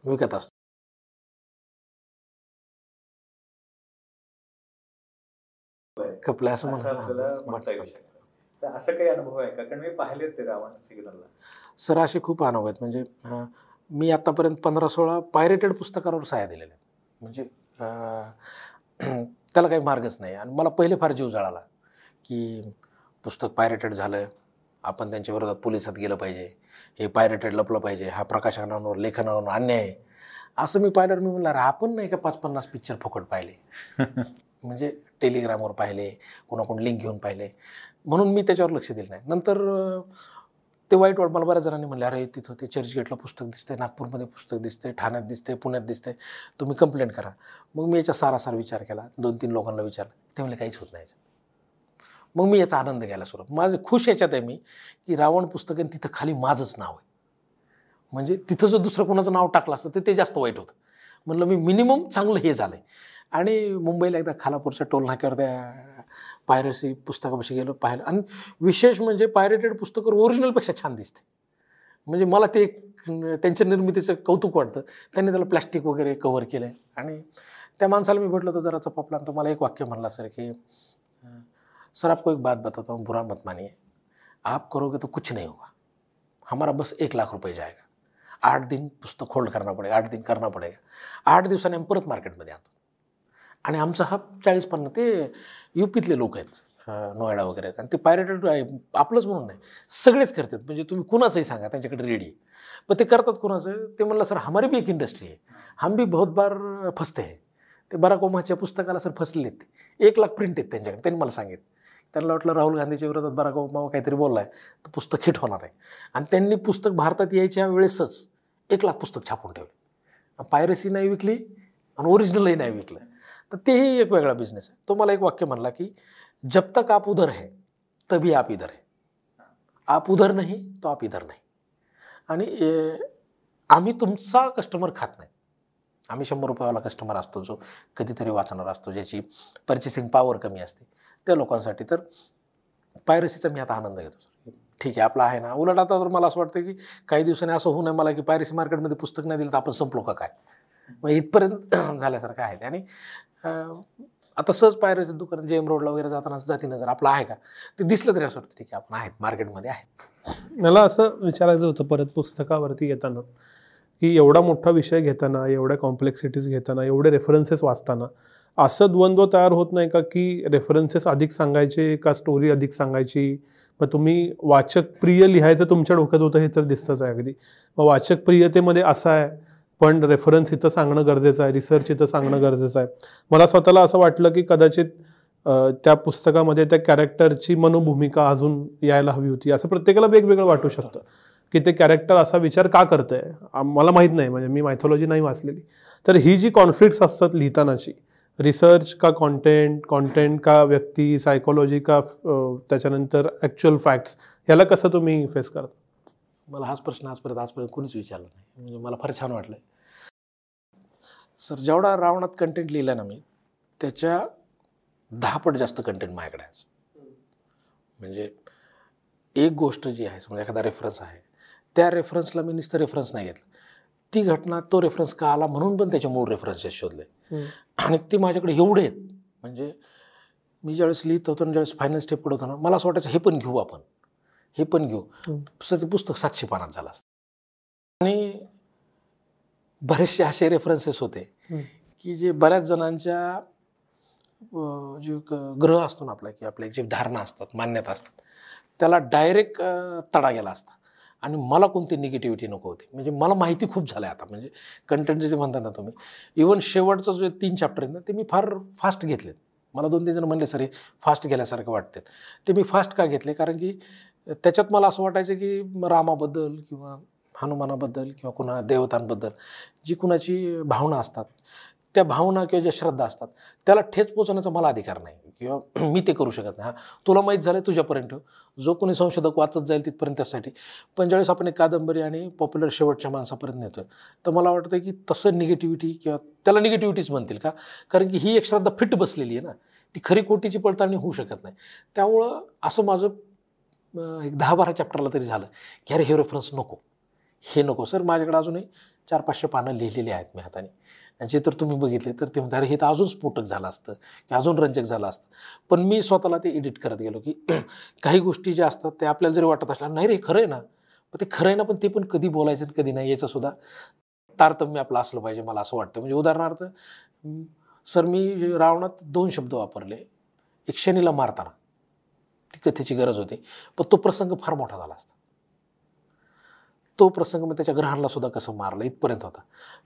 S2: विकत असतो. कपले असं
S3: असं काही अनुभव आहे का? कारण मी पाहिले ते रावण सिग्नलला.
S2: सर असे खूप अनुभव आहेत. म्हणजे मी आत्तापर्यंत पंधरा सोळा पायरेटेड पुस्तकावर सह्या दिलेल्या आहेत. म्हणजे त्याला काही मार्गच नाही. आणि मला पहिले फार जीव जळाला की पुस्तक पायरेटेड झालं. आपण त्यांच्या विरोधात पोलिसात गेलं पाहिजे. हे पायरेटेड लपलं पाहिजे. हा प्रकाशनावर लेखनावर अन्याय आहे. असं मी पाहिल्यावर मी म्हणलं "अरे, आपण नाही का पाच पन्नास पिक्चर फुकट पाहिले? म्हणजे टेलिग्रामवर पाहिले कोणाकडून लिंक घेऊन पाहिले. म्हणून मी त्याच्यावर लक्ष दिलं नाही. नंतर ते वाईट वाट मला बऱ्याच जणांनी म्हणले अरे तिथं ते चर्चगेटला पुस्तक दिसते नागपूरमध्ये पुस्तक दिसते ठाण्यात दिसते पुण्यात दिसते तुम्ही कंप्लेंट करा. मग मी याचा सारासार विचार केला. दोन तीन लोकांना विचारलं. ते म्हणले काहीच होत नाही. मग मी याचा आनंद घ्यायला सुरुवात माझं खुश याच्यात आहे मी की रावण पुस्तक आहे आणि तिथं खाली माझंच नाव आहे. म्हणजे तिथं जर दुसरं कोणाचं नाव टाकलं असतं तर ते जास्त वाईट होतं. म्हणलं मी मिनिमम चांगलं हे झालं आहे आणि मुंबईला एकदा खालापूरच्या टोल नाक्यावर त्या पायरसी पुस्तकापाशी गेलो पाहिलं आणि विशेष म्हणजे पायरेटेड पुस्तकं ओरिजिनलपेक्षा छान दिसते. म्हणजे मला ते एक त्यांच्या निर्मितीचं कौतुक वाटतं. त्यांनी त्याला प्लॅस्टिक वगैरे कव्हर केलं आहे आणि त्या माणसाला मी भेटलो होतो जरा चपापला तर मला एक वाक्य म्हणला सर की सर आपको एक बात बताता हूँ बुरा मत मानिए. आप करोगे तो कुछ नहीं होगा. हमारा बस एक लाख रुपये जाएगा. आठ दिन पुस्तक होल्ड करना पडेगा आठ दिन करना पडेगा. आठ दिवसाने आम्ही परत मार्केटमध्ये आणतो. आणि आमचा हा चाळीस पन्नास ते यू पीतले लोक आहेत नोएडा वगैरे आहेत. आणि ते पायरेटेड आहे आपलंच म्हणून नाही सगळेच करतात. म्हणजे तुम्ही कुणाचंही सांगा त्यांच्याकडे रेडी आहे. पण ते करतात कुणाचं? ते म्हणलं सर हमारी भी एक इंडस्ट्री आहे. हम भी बहुत बार फसते आहे ते बराक ओमाच्या पुस्तकाला सर फसले आहेत एक लाख प्रिंट आहेत त्यांच्याकडे. त्यांनी मला सांगितलं. त्यांना वाटलं राहुल गांधीच्या विरोधात बराक ओबामा काहीतरी बोललाय तर पुस्तक हिट होणार आहे. आणि त्यांनी पुस्तक भारतात यायच्या वेळेसच एक लाख पुस्तक छापून ठेवले. पायरसी नाही विकली आणि ओरिजिनलही नाही विकलं. तर तेही एक वेगळा बिझनेस आहे. तो मला एक वाक्य म्हणला की जब तक आप उधर है तभी आप इधर है. आप उधर नाही तो आप इधर नाही. आणि आम्ही तुमचा कस्टमर खात नाही. आम्ही शंभर रुपयावाला कस्टमर असतो जो कधीतरी वाचणार असतो ज्याची पर्चेसिंग पॉवर कमी असते त्या लोकांसाठी. तर पायरसीचा मी आता आनंद घेतो सर. ठीक आहे आपला आहे ना. उलट आता तर मला असं वाटतं की काही दिवसांनी असं होऊ नये मला की पायरसी मार्केटमध्ये पुस्तक नाही दिलं तर आपण संपलो का काय? मग इथपर्यंत झाल्यासारखं आहे. ते आणि आता सहज पायऱ्याचं दुकान जेम रोडला वगैरे जाताना जातीनं जर आपलं आहे का? ते दिसलं तरी असं वाटतं ठीक आहे आपण आहेत मार्केटमध्ये आहेत.
S1: मला असं विचारायचं होतं परत पुस्तकावरती येताना की एवढा मोठा विषय घेताना एवढ्या कॉम्प्लेक्सिटीज घेताना एवढे रेफरन्सेस वाचताना असं द्वंद्व तयार होत नाही का की रेफरन्सेस अधिक सांगायचे का स्टोरी अधिक सांगायची? मग तुम्ही वाचक प्रिय लिहायचं तुमच्या डोक्यात होतं हे तर दिसतंच आहे अगदी. मग वाचक प्रियतेमध्ये असं आहे पण रेफरन्स इथं सांगणं गरजेचं आहे रिसर्च इथं सांगणं गरजेचं आहे. मला स्वतःला असं वाटलं की कदाचित त्या पुस्तकामध्ये त्या कॅरेक्टरची मनोभूमिका अजून यायला हवी होती. असं प्रत्येकाला वेगवेगळं वाटू शकतं की ते कॅरेक्टर असा विचार का करत आहे मला माहीत नाही म्हणजे मी मायथॉलॉजी नाही वाचलेली. तर ही जी कॉन्फ्लिक्ट्स असतात लिहितानाची रिसर्च का कॉन्टेंट कॉन्टेंट का व्यक्ती सायकोलॉजी का त्याच्यानंतर ॲक्च्युअल फॅक्ट्स याला कसं तुम्ही फेस करता?
S2: मला हाच प्रश्न आजपर्यंत आजपर्यंत कोणीच विचारला नाही. म्हणजे मला फार छान वाटलं सर जेवढा रावणात कंटेंट लिहिला ना मी त्याच्या दहा पट जास्त कंटेंट माझ्याकडे आहे. म्हणजे एक गोष्ट जी आहे समजा एखादा रेफरन्स आहे त्या रेफरन्सला मी नुसतं रेफरन्स नाही घेतलं. ती घटना तो रेफरन्स का आला म्हणून पण त्याच्या मूळ रेफरन्सेस शोधले. आणि ते माझ्याकडे एवढे आहेत. म्हणजे मी ज्यावेळेस लिहित होतो आणि ज्यावेळेस फायनल स्टेप पडत होतो ना मला असं वाटायचं हे पण घेऊ आपण. हे पण घेऊ. सर ते पुस्तक सातशे पानात झालं असतं. आणि बरेचसे असे रेफरन्सेस होते. की जे बऱ्याच जणांच्या जे ग्रह असतो ना आपला की आपल्या जे धारणा असतात मान्यता असतात त्याला डायरेक्ट तडा गेला असता. आणि मला कोणती निगेटिव्हिटी नको होती. म्हणजे मला माहिती खूप झालं आता. म्हणजे कंटेंट जे म्हणतात ना तुम्ही इवन शेवटचं जे तीन चॅप्टर आहेत ना ते मी फार फास्ट घेतलेत. मला दोन तीन जण म्हणले सर हे फास्ट गेल्यासारखं वाटते ते मी फास्ट का घेतले? कारण की त्याच्यात मला असं वाटायचं की रामाबद्दल किंवा हनुमानाबद्दल किंवा कुणा देवतांबद्दल जी कुणाची भावना असतात त्या भावना किंवा ज्या श्रद्धा असतात त्याला ठेच पोचवण्याचा मला अधिकार नाही किंवा मी ते करू शकत नाही. हा तुला माहीत झालं तुझ्यापर्यंत. जो कोणी संशोधक वाचत जाईल तिथपर्यंत त्यासाठी. पण ज्यावेळेस आपण एक कादंबरी आणि पॉप्युलर शेवटच्या माणसापर्यंत नेतोय तर मला वाटतं की तसं निगेटिव्हिटी किंवा त्याला निगेटिव्हिटीच म्हणतील का? कारण की ही एक श्रद्धा फिट बसलेली आहे ना ती खरी कोटीची पडताळणी होऊ शकत नाही. त्यामुळं असं माझं एक दहा बारा चॅप्टरला तरी झालं की अरे हे रेफरन्स नको. हे नको सर माझ्याकडे अजूनही चार पाचशे पानं लिहिलेली आहेत मी हाताने. आणि जे तर तुम्ही बघितले तर ते म्हणतात हे तर अजून स्फोटक झालं असतं की अजून रंजक झालं असतं. पण मी स्वतःला ते एडिट करत गेलो की काही गोष्टी ज्या असतात त्या आपल्याला जरी वाटत असल्या नाही रे खरं आहे ना. पण ते खरं आहे ना पण ते पण कधी बोलायचं आणि कधी नाही याचं सुद्धा तारतम्य आपलं असलं पाहिजे मला असं वाटतं. म्हणजे उदाहरणार्थ सर मी रावणात दोन शब्द वापरले एक शनीला मारताना. ती कथेची गरज होती पण तो प्रसंग फार मोठा झाला असता. तो प्रसंग मग त्याच्या ग्रहांना सुद्धा कसं मारलं इथपर्यंत होता.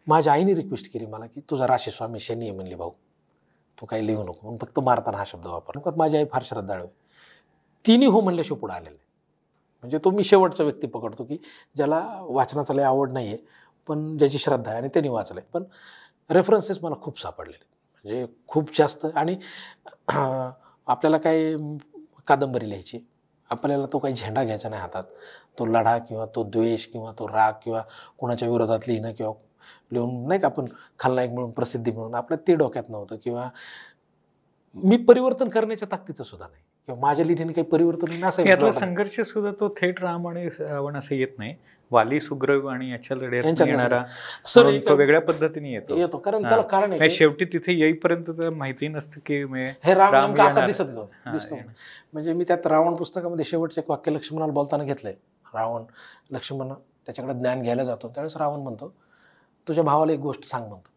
S2: माझ्या आईने रिक्वेस्ट केली मला की तुझा राशी स्वामी शनी आहे म्हणली भाऊ. तू काही लिहू नको म्हणून फक्त मारताना हा शब्द वापर माझी आई फार श्रद्धाळू तिन्ही हो म्हणल्याशिवाय पुढे आलेलं नाही. म्हणजे तो मी शेवटचा व्यक्ती पकडतो की ज्याला वाचनाचा लय आवड नाही आहे पण ज्याची श्रद्धा आहे आणि त्यांनी वाचलं आहे पण रेफरन्सेस मला खूप सापडलेले म्हणजे खूप जास्त आणि आपल्याला काय कादंबरी लिहायची आपल्याला तो काही झेंडा घ्यायचा नाही हातात तो लढा किंवा तो द्वेष किंवा तो राग किंवा कोणाच्या विरोधात लिहिणं किंवा लिहून नाही का आपण खलनायक म्हणून प्रसिद्धी म्हणून आपल्या ते डोक्यात नव्हतं किंवा मी परिवर्तन करण्याच्या ताकदीचं सुद्धा नाही. किंवा माझ्या लिहिण्याने काही परिवर्तन मला
S3: संघर्ष सुद्धा तो थेट राम आणि रावण असं येत नाही. वाली सुग्रव आणि याच्या लढ्यात येणारा
S2: सर
S3: वेगळ्या पद्धतीने येतो.
S2: येतो कारण. त्याला कारण
S3: शेवटी तिथे येईपर्यंत तर माहिती नसतं की
S2: हे राम असा. दिसत दिसतो. म्हणजे मी त्यात रावण पुस्तकामध्ये शेवटचं एक वाक्य लक्ष्मणाला बोलताना घेतलंय. रावण लक्ष्मण त्याच्याकडे ज्ञान घ्यायला जातो. त्यावेळेस रावण म्हणतो तुझ्या भावाला एक गोष्ट सांग म्हणतो.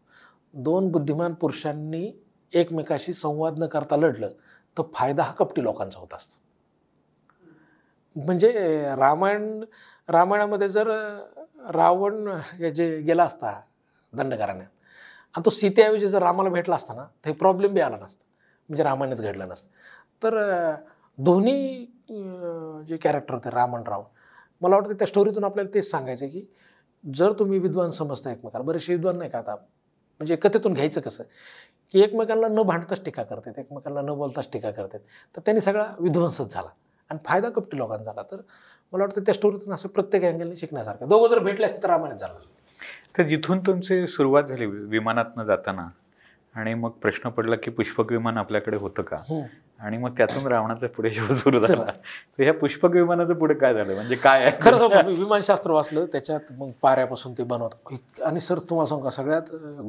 S2: दोन बुद्धिमान पुरुषांनी एकमेकाशी संवाद न करता लढलं तर फायदा हा कपटी लोकांचा होत असतो. म्हणजे रामायण रामायणामध्ये जर रावण हे जे गेला असता दंडकारण्यात आणि तो सीतेऐवजी जर रामाला भेटला असता ना तर प्रॉब्लेम बी आला नसता. म्हणजे रामायणच घडलं नसतं. तर दोन्ही जे कॅरेक्टर होते राम आणि रावण मला वाटतं त्या स्टोरीतून आपल्याला तेच सांगायचं की जर तुम्ही विद्वान समजता एकमेकाला बरेचसे विद्वान नाही का आता म्हणजे कथेतून घ्यायचं कसं? की एकमेकांना न भांडताच टीका करतात एकमेकांना न बोलताच टीका करतात. तर त्यांनी सगळा विध्वंसच झाला आणि फायदा कपटी लोकांचा झाला. तर मला वाटतं त्या स्टोरीतून असं प्रत्येक अँगलने शिकण्यासारखं. दोघं जर भेटले असते तर रामायणच झालं.
S3: तर जिथून तुमची सुरुवात झाली विमानातनं जाताना आणि मग प्रश्न पडला की पुष्पक विमान आपल्याकडे होतं का. आणि मग त्यातून रावणाचा पुढे शो सुरू झाला. तर ह्या पुष्पक विमानाचं पुढे काय झालं? म्हणजे काय आहे?
S2: खरं सांगू मी विमानशास्त्र वाचलं त्याच्यात मग पाऱ्यापासून ते बनवत. आणि सर तुम्हाला सांगू का सगळ्यात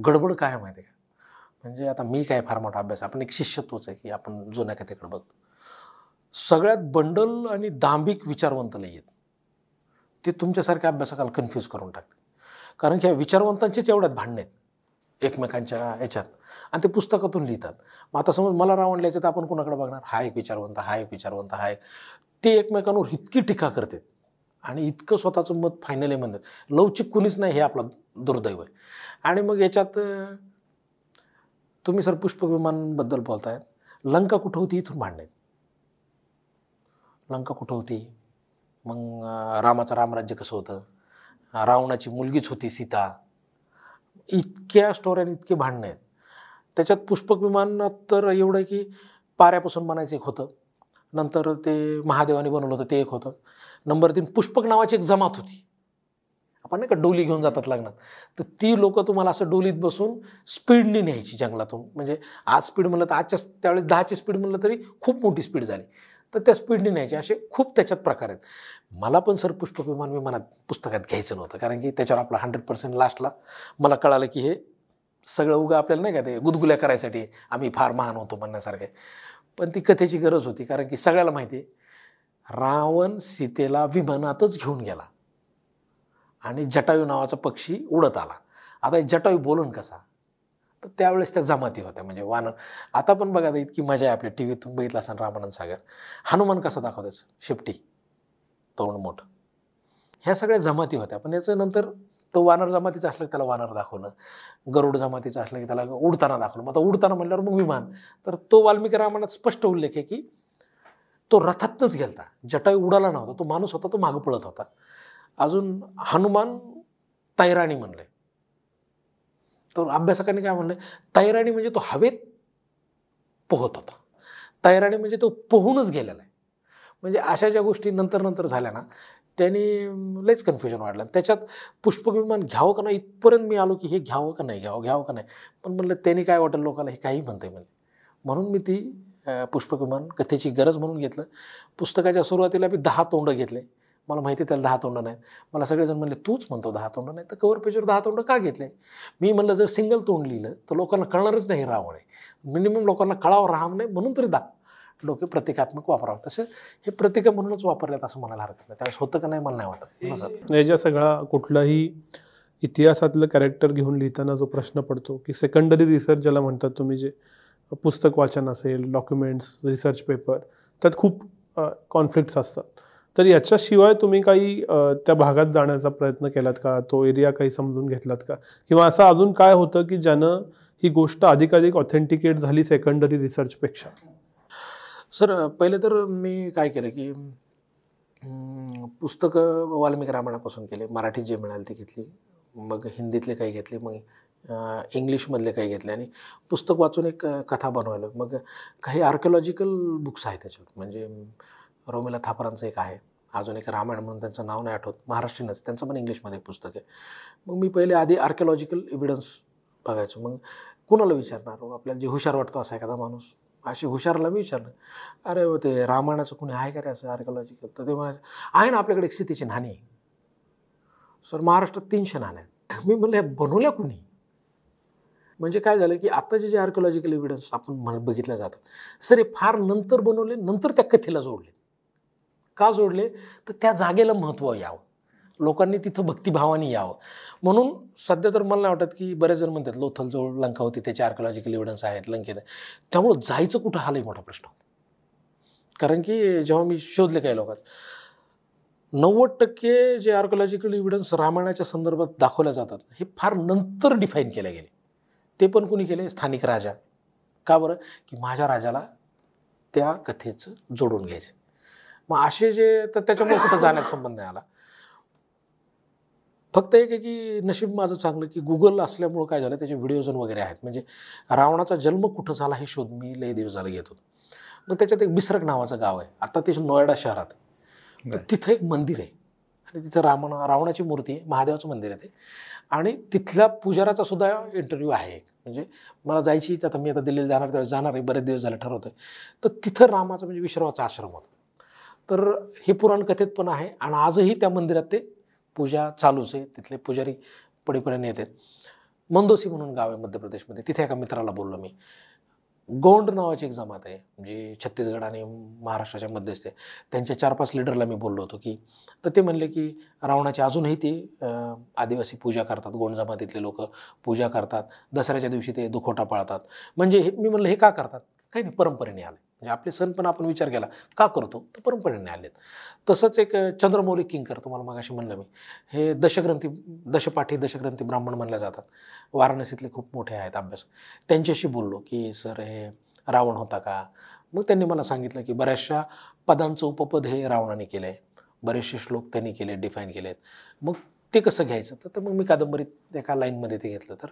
S2: गडबड काय माहिती आहे का? म्हणजे आता मी काय फार मोठा अभ्यास आपण एक शिष्यत्वच आहे की आपण जुन्या कथेकडे बघतो. सगळ्यात बंडल आणि दांभिक विचारवंत लई आहेत. ते तुमच्यासारख्या अभ्यासकाला कन्फ्यूज करून टाकते कारण की ह्या विचारवंतांचेच एवढ्यात भांडणे आहेत एकमेकांच्या ह्याच्यात आणि ते पुस्तकातून लिहितात. मग आता समज मला रावण लिहायचं तर आपण कोणाकडे बघणार? हा एक विचारवंत हा एक विचारवंत हा एक. ते एकमेकांवर इतकी टीका करतात. आणि इतकं स्वतःचं मत फायनली म्हणतात लवचिक कुणीच नाही हे आपलं दुर्दैव आहे. आणि मग याच्यात तुम्ही सर पुष्पक विमानबद्दल बोलताय. लंका कुठं होती? इथून भांडणे लंका कुठं होती? मग रामाचं रामराज्य कसं होतं? रावणाची मुलगीच होती सीता. इतक्या स्टोऱ्या इतके भांडणं आहेत. त्याच्यात पुष्पक विमानात तर एवढं आहे की पाऱ्यापासून बनायचं एक होतं. नंतर ते महादेवाने बनवलं होतं ते एक होतं. नंबर तीन पुष्पक नावाची एक जमात होती. आपण नाही का डोली घेऊन जातात लग्नात. तर ती लोक तुम्हाला असं डोलीत बसून स्पीडने न्यायची जंगलातून. म्हणजे आज स्पीड म्हणलं तर आजच्या त्यावेळेस दहाची स्पीड म्हणलं तरी खूप मोठी स्पीड झाली. तर त्या स्पीडने न्यायचे. असे खूप त्याच्यात प्रकार आहेत. मला पण सर पुष्पक विमान विमानात पुस्तकात घ्यायचं नव्हतं. कारण की त्याच्यावर आपला हंड्रेड पर्सेंट लास्टला मला कळालं की हे सगळं उगा आपल्याला नाही का ते गुदगुल्या करायसाठी आम्ही फार महान होतो म्हणण्यासारखे. पण ती कथेची गरज होती कारण की सगळ्याला माहिती आहे रावण सीतेला विमानातच घेऊन गेला आणि जटायू नावाचा पक्षी उडत आला. आता हे जटायू बोलून कसा? तर त्यावेळेस त्या जमाती होत्या म्हणजे वानर. आता पण बघा इतकी मजा आहे आपल्या टी व्हीतून बघितलं असाल रामानंद सागर. हनुमान कसा दाखवतायचं शेपटी तोंड मोठं. ह्या सगळ्या जमाती होत्या पण याचं नंतर तो वानर जमातीचा असला की त्याला वानर दाखवणं गरुड जमातीचा असला की त्याला उडताना दाखवलं मग आता उडताना म्हणल्यावर मग विमान. तर तो वाल्मिकी रामायणात स्पष्ट उल्लेख आहे की तो रथातनंच गेलता. जटाई उडाला नव्हता. तो माणूस होता तो मागं पळत होता. अजून हनुमान तैराणी म्हणले. तर अभ्यासकांनी काय म्हणलं? तैराणी म्हणजे तो हवेत पोहत होता. तैराणी म्हणजे तो पोहूनच गेलेला आहे. म्हणजे अशा ज्या गोष्टी नंतर नंतर झाल्या ना त्याने लयच कन्फ्युजन वाढलं. त्याच्यात पुष्पविमान घ्यावं का नाही इथपर्यंत मी आलो की हे घ्यावं का नाही घ्यावं घ्यावं का नाही. पण म्हणलं त्याने काय वाटेल लोकांना हे काही म्हणतं आहे म्हणजे म्हणून मी ती पुष्पविमान कथेची गरज म्हणून घेतलं. पुस्तकाच्या सुरुवातीला मी दहा तोंड घेतले. मला माहिती आहे त्याला दहा तोंड नाहीत. मला सगळेजण म्हणले तूच म्हणतो दहा तोंड नाही तर कवर पेजवर दहा तोंड का घेतले? मी म्हणलं जर सिंगल तोंड लिहिलं तर लोकांना कळणारच नाही राहावं नाही मिनिमम लोकांना कळावं राहावं नाही म्हणून तरी दहा लोक प्रतिकात्मक वापरावं. तसं हे प्रतिका म्हणूनच वापरल्यात असं म्हणायला हरकत नाही. त्यावेळेस होतं का नाही मला नाही वाटत.
S1: याच्या सगळा कुठलाही इतिहासातलं कॅरेक्टर घेऊन लिहिताना जो प्रश्न पडतो की सेकंडरी रिसर्च ज्याला म्हणतात तुम्ही जे पुस्तक वाचन असेल डॉक्युमेंट्स रिसर्च पेपर त्यात खूप कॉन्फ्लिक्ट्स असतात. तर याच्याशिवाय तुम्ही काही त्या भागात जाण्याचा प्रयत्न केलात का? तो एरिया काही समजून घेतलात का? किंवा असं अजून काय होतं की ज्यानं ही गोष्ट अधिकाधिक ऑथेंटिकेट झाली सेकंडरी रिसर्चपेक्षा
S2: सर पहिले तर मी काय केलं की पुस्तकं वाल्मिकी रामायणापासून केले. मराठीत जे मिळाले ते घेतली. मग हिंदीतले काही घेतले. मग इंग्लिशमधले काही घेतले. आणि पुस्तक वाचून एक कथा बनवायला. मग काही आर्किओलॉजिकल बुक्स आहेत त्याच्यात. म्हणजे रोमिला थापरांचं एक आहे. अजून एक रामायण म्हणून त्यांचं नाव नाही आठवत. महाराष्ट्रीयनच. त्यांचं पण इंग्लिशमध्ये एक पुस्तक आहे. मग मी पहिले आधी आर्किओलॉजिकल एव्हिडन्स बघायचो. मग कुणाला विचारणार? आपल्याला जे हुशार वाटतो असा एखादा माणूस. असे हुशारला मी विचारलं अरे हो, ते रामायणाचं कुणी आहे का रे असं आर्किओलॉजिकल तर ते म्हणायचं आहे ना आपल्याकडे एक स्थितीची नाणी आहे. सर महाराष्ट्रात तीनशे नाण्या आहेत. मी म्हणलं बनवल्या कुणी? म्हणजे काय झालं की आत्ताचे जे आर्किओलॉजिकल एव्हिडन्स आपण म्हण बघितल्या जातात सर हे फार नंतर बनवले नंतर त्या कथेला जोडले. का जोडले? तर त्या जागेला महत्त्व यावं. लोकांनी तिथं भक्तिभावाने यावं. म्हणून सध्या तर मला नाही वाटत की बरेच जण म्हणतात लोथल जवळ लंका होती त्याचे आर्किओलॉजिकल एव्हिडन्स आहेत लंकेत त्यामुळं जायचं कुठं हा लई मोठा प्रश्न. होता कारण की जेव्हा मी शोधले काही लोकांत नव्वद टक्के जे आर्कोलॉजिकल इव्हिडन्स रामायणाच्या संदर्भात दाखवल्या जातात हे फार नंतर डिफाईन केले गेले. ते पण कुणी केले? स्थानिक राजा. का बरं? की माझ्या राजाला त्या कथेचं जोडून घ्यायचं. मग असे जे तर त्याच्यामुळे कुठं जाण्याचा संबंध नाही आला. फक्त एक आहे की नशीब माझं चांगलं की गुगल असल्यामुळं काय झालं त्याचे व्हिडिओजन वगैरे आहेत. म्हणजे रावणाचा जन्म कुठं झाला हे शोध मी लय दिवस झाला घेत होतो. मग त्याच्यात एक बिसरक नावाचं गाव आहे. आता ते नोएडा शहरात. आहे. तर. तिथं एक मंदिर आहे. आणि तिथं रावण रावणाची मूर्ती आहे महादेवाचं मंदिर आहे ते. आणि तिथल्या पुजाराचा सुद्धा इंटरव्ह्यू आहे एक. म्हणजे मला जायची आता मी आता दिल्लीला जाणार त्यावेळेस जाणार आहे बरेच दिवस झाले ठरवतो आहे तर तिथं रामाचा म्हणजे विश्रवाचा आश्रम होता. तर हे पुराण कथेत पण आहे. आणि आजही त्या मंदिरात ते पूजा चालूच आहे. तिथले पुजारी पडीपर्यंत येतात मंदोसी म्हणून गाव आहे मध्य प्रदेशमध्ये. तिथे एका मित्राला बोललो मी. गोंड नावाची एक जमात आहे. जी छत्तीसगड आणि महाराष्ट्राच्या मध्यस्थ आहे. त्यांच्या चार पाच लिडरला मी बोललो होतो की तर ते म्हणले की रावणाची अजूनही ते आदिवासी पूजा करतात. गोंड जमातीतले लोक पूजा करतात. दसऱ्याच्या दिवशी ते दुखोटा पाळतात. म्हणजे हे मी म्हणलं हे का करतात? काही नाही परंपरेने आलं म्हणजे आपले सण पण आपण विचार केला का करतो? तर परंपरेने आलेत. तसंच एक चंद्रमौली किंकर तुम्हाला मागाशी म्हणलं मी. हे दशग्रंथी दशपाठी दशग्रंथी ब्राह्मण म्हणल्या जातात. वाराणसीतले खूप मोठे आहेत अभ्यास त्यांच्याशी बोललो की सर हे रावण होता का? मग त्यांनी मला सांगितलं की बऱ्याचशा पदांचं उपपद हे रावणाने केलं आहे बरेचसे श्लोक त्यांनी केले डिफाईन केले आहेत मग ते कसं घ्यायचं? तर- तर मग मी कादंबरीत एका लाईनमध्ये ते घेतलं. तर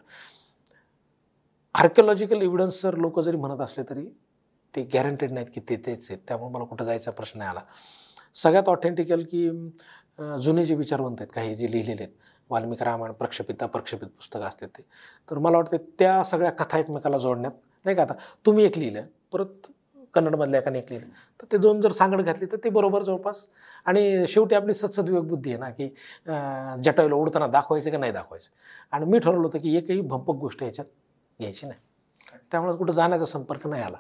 S2: आर्किओलॉजिकल एव्हिडन्स जर लोक जरी म्हणत असले तरी ते गॅरंटेड नाहीत की ते तेच आहेत. त्यामुळे मला कुठं जायचा प्रश्न नाही आला. सगळ्यात ऑथेंटिकल की जुने जे विचारवंत आहेत काही जे लिहिलेले आहेत वाल्मिक रामायण प्रक्षेपित अप्रक्षेपित पुस्तकं असतात ते. तर मला वाटतं त्या सगळ्या कथा एकमेकाला जोडण्यात नाही का आता तुम्ही एक लिहिलं परत कन्नडमधल्या एकाने एक लिहिलं तर ते दोन जर सांगड घातली तर ते बरोबर जवळपास. आणि शेवटी आपली सत्सद्विवेक बुद्धी आहे ना की जटायला उडताना दाखवायचं का नाही दाखवायचं? आणि मी ठरवलं होतं की एकही भंपक गोष्ट याच्यात घ्यायची नाही. त्यामुळे कुठं जाण्याचा संपर्क नाही आला.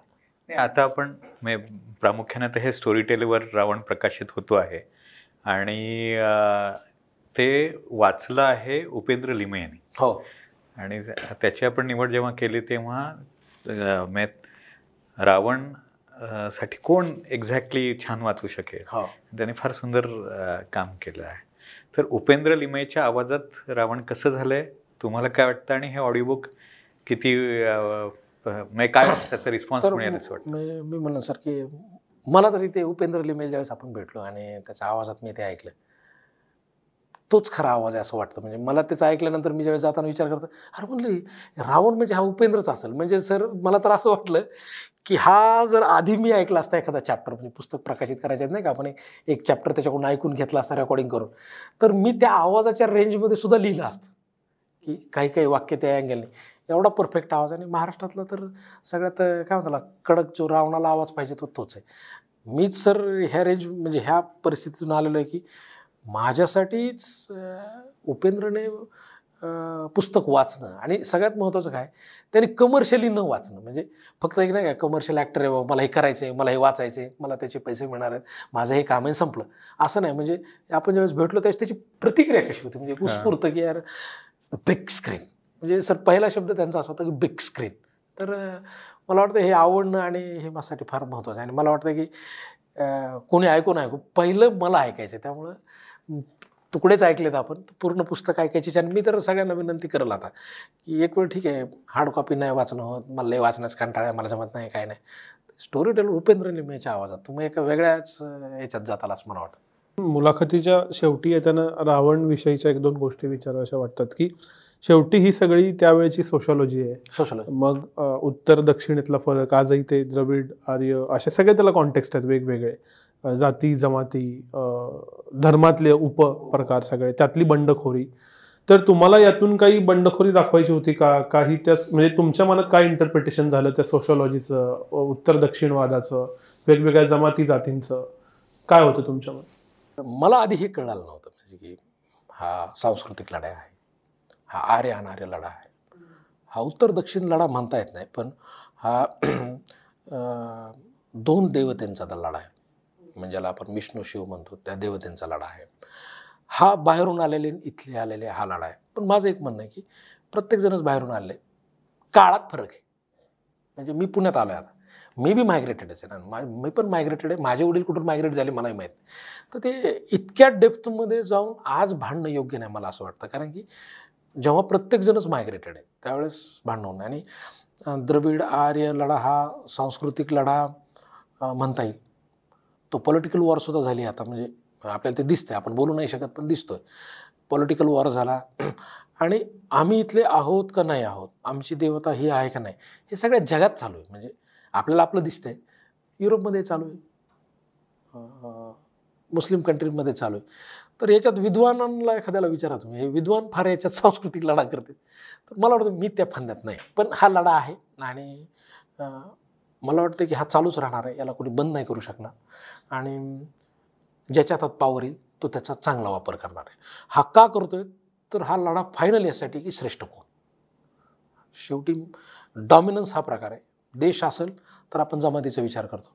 S3: आता आपण म्हणजे प्रामुख्याने तर हे स्टोरी टेलवर रावण प्रकाशित होतो आहे. आणि ते वाचलं आहे उपेंद्र लिमे यांनी.
S2: हो.
S3: आणि त्याची आपण निवड जेव्हा केली तेव्हा अं, म्हणजे रावणसाठी कोण एक्झॅक्टली छान वाचू शकेल?
S2: हो.
S3: त्याने फार सुंदर काम केलं आहे. तर उपेंद्र लिमयच्या आवाजात रावण कसं झालंय? तुम्हाला काय वाटतं? आणि हे ऑडिओबुक किती अं, म्हणजे काय त्याचा रिस्पॉन्स
S2: तर
S3: मिळेल असं वाटतं?
S2: मी म्हणलं सर की मला तरी ते उपेंद्र लिमेल ज्यावेळेस आपण भेटलो आणि त्याच्या आवाजात मी ते ऐकलं तोच खरा आवाज आहे असं वाटतं. म्हणजे मला त्याचं ऐकल्यानंतर मी ज्यावेळेस जाताना विचार करतो अरे म्हणलं रावण म्हणजे हा उपेंद्रच असेल. म्हणजे सर मला तर असं वाटलं की हा जर आधी मी ऐकला असता एखादा चॅप्टर म्हणजे पुस्तक प्रकाशित करायचे नाही का आपण एक चॅप्टर त्याच्याकडून ऐकून घेतला असता रेकॉर्डिंग करून तर मी त्या आवाजाच्या रेंजमध्ये सुद्धा लिहिलं असतं की काही काही वाक्य त्या अँगलने एवढा परफेक्ट आवाज. आणि महाराष्ट्रातला तर सगळ्यात काय म्हणतात कडक जो रावणाला आवाज पाहिजे तो तोच आहे. मीच सर ह्या रेंज म्हणजे ह्या परिस्थितीतून आलेलो आहे की माझ्यासाठीच उपेंद्रने पुस्तक वाचणं आणि सगळ्यात महत्त्वाचं काय त्याने कमर्शियली न वाचणं. म्हणजे फक्त एक नाही काय कमर्शियल ॲक्टर आहे मला हे करायचं आहे मला हे वाचायचं आहे मला त्याचे पैसे मिळणार आहेत माझं हे काम आहे संपलं. असं नाही. म्हणजे आपण ज्यावेळेस भेटलो त्यावेळेस त्याची प्रतिक्रिया कशी होती? म्हणजे उत्स्फूर्त की यार बिग स्क्रीन म्हणजे सर पहिला शब्द त्यांचा असा होता की बिग स्क्रीन तर मला वाटतं हे आवडणं आणि हे माझ्यासाठी फार महत्त्वाचं आहे. आणि मला वाटतं की कोणी कोणी ऐकून ऐकू पहिलं मला ऐकायचं आहे. त्यामुळं तुकडेच ऐकलेत आपण पूर्ण पुस्तक ऐकायची. आणि मी तर सगळ्यांना विनंती करेल आता की एक वेळ ठीक आहे हार्ड कॉपी नाही वाचणं होत मला लय वाचण्याचं कंटाळा आहे, मला जमत नाही काय नाही. स्टोरी टेलर उपेंद्र निमेच्या आवाजात तुम्ही एका वेगळ्याच याच्यात जाताल असं मला वाटतं.
S1: मुलाखतीच्या शेवटी येताना रावण विषयीच्या एक दोन गोष्टी विचाराव्याशा वाटतात की शेवटी ही सगळी त्यावेळेची सोशॉलॉजी आहे.
S2: सोशल
S1: मग उत्तर दक्षिणेतला फरक आजही ते द्रविड आर्य असे सगळे त्याला कॉन्टेक्स्ट आहेत वेगवेगळे. जाती जमाती धर्मातले उपप्रकार सगळे त्यातली बंडखोरी. तर तुम्हाला यातून काही बंडखोरी दाखवायची होती का? काही त्या म्हणजे तुमच्या मनात काय इंटरप्रिटेशन झालं त्या सोशॉलॉजीचं उत्तर दक्षिण वादाचं वेगवेगळ्या जमाती जातींचं? काय होतं तुमच्या मनात?
S2: मला आधी हे कळालं नव्हतं म्हणजे की हा सांस्कृतिक लढा आहे. हा आर्य अनार्य लढा आहे. हा उत्तर दक्षिण लढा म्हणता येत नाही पण हा दोन देवतेंचा तर लढा आहे. म्हणजे ज्याला आपण विष्णू शिव म्हणतो त्या देवतेंचा लढा आहे. हा बाहेरून आलेले इथले आलेले हा लढा आहे. पण माझं एक म्हणणं आहे की प्रत्येकजणच बाहेरून आले काळात फरक आहे. म्हणजे मी पुण्यात आलो आहे आता. मी बी मायग्रेटेडच आहे. ना मा- मी पण मायग्रेटेड आहे. माझे वडील कुठून मायग्रेट झाले मलाही माहीत तर ते इतक्या डेप्थमध्ये जाऊन आज भांडणं योग्य नाही मला असं वाटतं. कारण की जेव्हा प्रत्येकजणच मायग्रेटेड आहे त्यावेळेस भांडवून आणि द्रविड आर्य लढा हा सांस्कृतिक लढा म्हणता येईल. तो पॉलिटिकल वॉरसुद्धा झाली आता म्हणजे आपल्याला ते दिसतंय. आपण बोलू नाही शकत पण दिसतोय. पॉलिटिकल वॉर झाला. आणि आम्ही इथले आहोत का नाही आहोत आमची देवता ही आहे का नाही हे सगळ्या जगात चालू आहे. म्हणजे आपल्याला आपलं दिसतंय. युरोपमध्ये चालू आहे. मुस्लिम कंट्रीमध्ये चालू आहे. तर याच्यात विद्वानांना एखाद्याला विचारा तुम्ही हे विद्वान फार याच्यात सांस्कृतिक लढा करते. तर मला वाटतं मी त्या फंद्यात नाही. पण हा लढा आहे आणि मला वाटतं की हा चालूच राहणार आहे याला कोणी बंद नाही करू शकणार. आणि ज्याच्या हातात पावर येईल तो त्याचा चांगला वापर करणार आहे. हा का करतोय? तर हा लढा फायनल यासाठी की श्रेष्ठ कोण? शेवटी डॉमिनन्स हा प्रकार आहे. देश असेल तर आपण जमातीचा विचार करतो.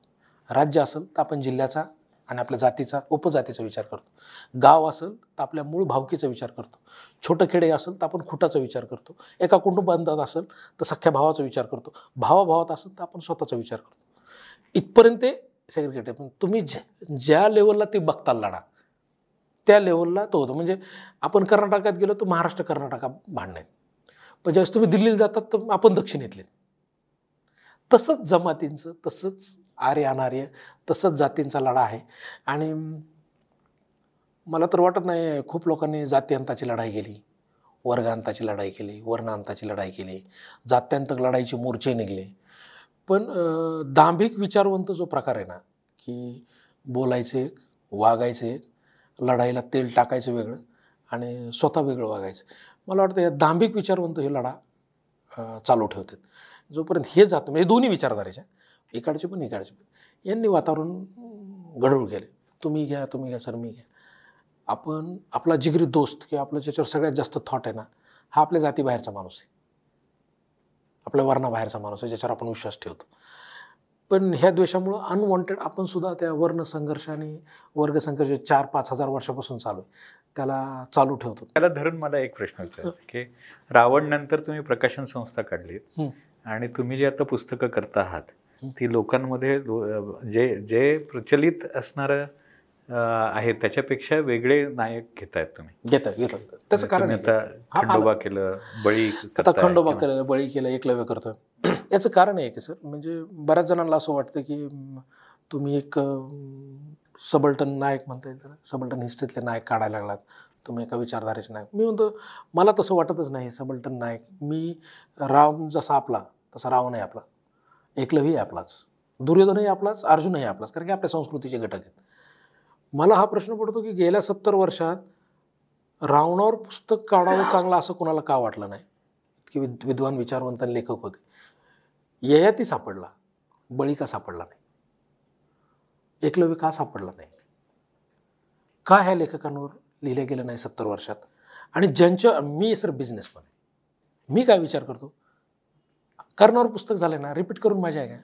S2: राज्य असेल तर आपण जिल्ह्याचा आणि आपल्या जातीचा उपजातीचा विचार करतो. गाव असेल तर आपल्या मूळ भावकीचा विचार करतो. छोटं खेडे असेल तर आपण खुटाचा विचार करतो. एका कुटुंबांतात असेल तर सख्या भावाचा विचार करतो. भावाभावात असेल तर आपण स्वतःचा विचार करतो. इथपर्यंत ते सेग्रिगेट आहे. पण तुम्ही ज्या ज्या लेवलला ते बघता लढा त्या लेवलला तो होतो. म्हणजे आपण कर्नाटकात गेलो तर महाराष्ट्र कर्नाटका भांडण आहेत. पण ज्यावेळेस तुम्ही दिल्लीला जातात तर आपण दक्षिणेतले तसंच जमातींचं तसंच आर्य अनार्य तसंच जातींचा लढा आहे. आणि मला तर वाटत नाही खूप लोकांनी जातीअंताची लढाई केली वर्गांताची लढाई केली वर्णांताची लढाई केली जात्यांतक लढाईचे मोर्चे निघले. पण दांभिक विचारवंत जो प्रकार आहे ना की बोलायचे एक वागायचे एक लढाईला तेल टाकायचं वेगळं आणि स्वतः वेगळं वागायचं. मला वाटतं या दांभिक विचारवंत हे लढा चालू ठेवतात. जोपर्यंत हे जातं म्हणजे दोन्ही विचारधारेच्या इकडचे पण इकडचे पण. यांनी वातावरण अं, गढूळ केले. तुम्ही घ्या तुम्ही घ्या सर मी घ्या. आपण आपला जिगरी दोस्त किंवा आपलं ज्याच्यावर सगळ्यात जास्त थॉट आहे ना हा आपल्या जातीबाहेरचा माणूस आहे. आपल्या वर्णाबाहेरचा माणूस आहे ज्याच्यावर आपण विश्वास ठेवतो. पण ह्या द्वेषामुळं अनवॉन्टेड आपण सुद्धा त्या वर्ण संघर्ष आणि वर्ग संघर्ष चार पाच हजार वर्षापासून चालू आहे त्याला चालू ठेवतो.
S3: त्याला धरून मला एक प्रश्न विचारायचा की रावण नंतर तुम्ही प्रकाशन संस्था काढली. आणि तुम्ही जे आता पुस्तकं करता आहात. ती लोकांमध्ये जे जे प्रचलित असणारं आहे त्याच्यापेक्षा वेगळे नायक घेतायत तुम्ही.
S2: घेतात घेतात. त्याचं कारण.
S3: आता
S2: हा,
S3: खंडोबा केलं बळी
S2: आता खंडोबा केलं बळी केलं एकलव्य करतोय. याचं कारण आहे की सर म्हणजे बऱ्याच जणांना असं वाटतं की तुम्ही एक सबल्टन नायक म्हणता येईल सबल्टन हिस्ट्रीतले नायक काढायला लागलात. तुम्ही एका विचारधारेचे नायक. मी म्हणतो मला तसं वाटतच नाही सबल्टन नायक. मी राम जसा आपला तसा रावण आहे आपला. एकलवी आपलाच. दुर्योधनही आपलाच अर्जुनही आपलाच कारण की आपल्या संस्कृतीचे घटक आहेत. मला हा प्रश्न पडतो की गेल्या सत्तर वर्षात रावणावर पुस्तक काढावं चांगलं असं कोणाला का वाटलं नाही? इतके विद विद्वान विचारवंत आणि लेखक होते. ययाती सापडला. बळी का सापडला नाही? एकलव्य का सापडला नाही? का ह्या लेखकांवर लिहिलं गेलं नाही सत्तर वर्षात? आणि ज्यांच्या मी सर बिझनेसमन आहे. मी काय विचार करतो? कर्णावर पुस्तक झालं ना रिपीट करून मजा आहे का?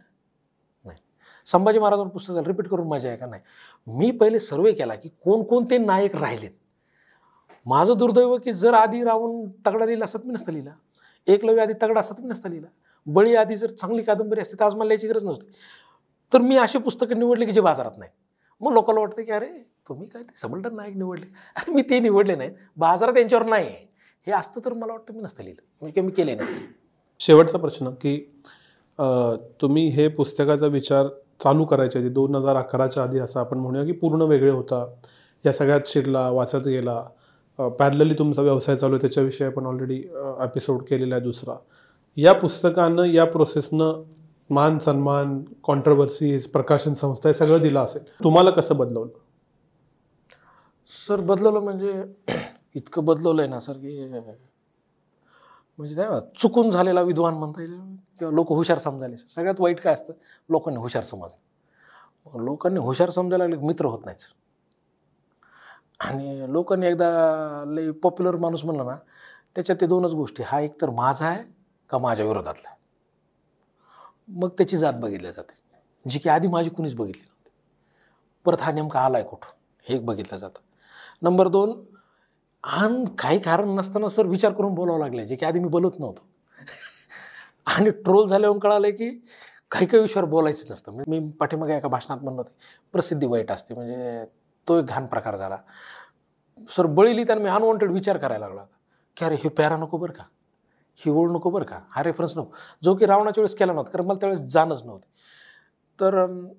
S2: नाही. संभाजी महाराजांवर पुस्तक झालं रिपीट करून मजा आहे का? नाही. मी पहिले सर्वे केला की कोणकोणते नायक राहिलेत. माझं दुर्दैव की जर आधी रावून तगडा लिहिला असत मी नसतं लिहिला. एकलव्य आधी तगडा असत मी नसतं लिहिला. बळी आधी जर चांगली कादंबरी असते तर आज मला लिहायची गरज नसते तर मी अशी पुस्तकं निवडली की जे बाजारात नाही मग लोकांना वाटतं की अरे तुम्ही काय ते सबलटन नायक निवडले? अरे मी ते निवडले नाहीत. बाजारात यांच्यावर नाही आहे हे असतं तर मला वाटतं मी नसतं लिहिलं. म्हणजे मी केले नसते.
S1: शेवटचा प्रश्न की तुम्ही हे पुस्तकाचा विचार चालू करायच्या आधी दोन हजार अकराच्या आधी असं आपण म्हणूया की पूर्ण वेगळे होता. या सगळ्यात शिरला वाचत गेला. पॅरलली तुमचा व्यवसाय चालू आहे त्याच्याविषयी आपण ऑलरेडी एपिसोड केलेला आहे दुसरा. या पुस्तकानं या प्रोसेसनं मान सन्मान कॉन्ट्रवर्सीज प्रकाशन संस्था हे सगळं दिलं असेल. तुम्हाला कसं बदलवलं?
S2: सर बदलवलं म्हणजे इतकं बदलवलं आहे ना सर की म्हणजे काय चुकून झालेला विद्वान म्हणता येईल. किंवा लोक हुशार समजायले सगळ्यात वाईट काय असतं? लोकांनी हुशार समजलं लोकांनी हुशार समजायला लागले की मित्र होत नाहीच आणि लोकांनी एकदा लई पॉप्युलर माणूस म्हणला ना त्याच्यात ते दोनच गोष्टी. हा एक तर माझा आहे का माझ्या विरोधातला आहे? मग त्याची जात बघितली जाते. जी की आधी माझी कुणीच बघितली नव्हती. परत हा नेमका आला आहे कुठं हे एक बघितलं जातं. नंबर दोन आणि काही कारण नसताना सर विचार करून बोलावं लागले जे की आधी मी बोलत नव्हतो. आणि ट्रोल झाल्यावर कळालं की काही काही विषयावर बोलायचं नसतं. म्हणजे मी पाठीमागे एका भाषणात म्हणलं होते प्रसिद्धी वाईट असते. म्हणजे तो एक घाण प्रकार झाला. सर बळी लिहिताना मी अनवॉन्टेड विचार करायला लागला की अरे हे प्यारा नको बरं का? ही ओळ नको बरं का? हा रेफरन्स नको. जो की रावणाच्या वेळेस केला नव्हता कारण मला त्यावेळेस जाणच नव्हते. तर आधीचं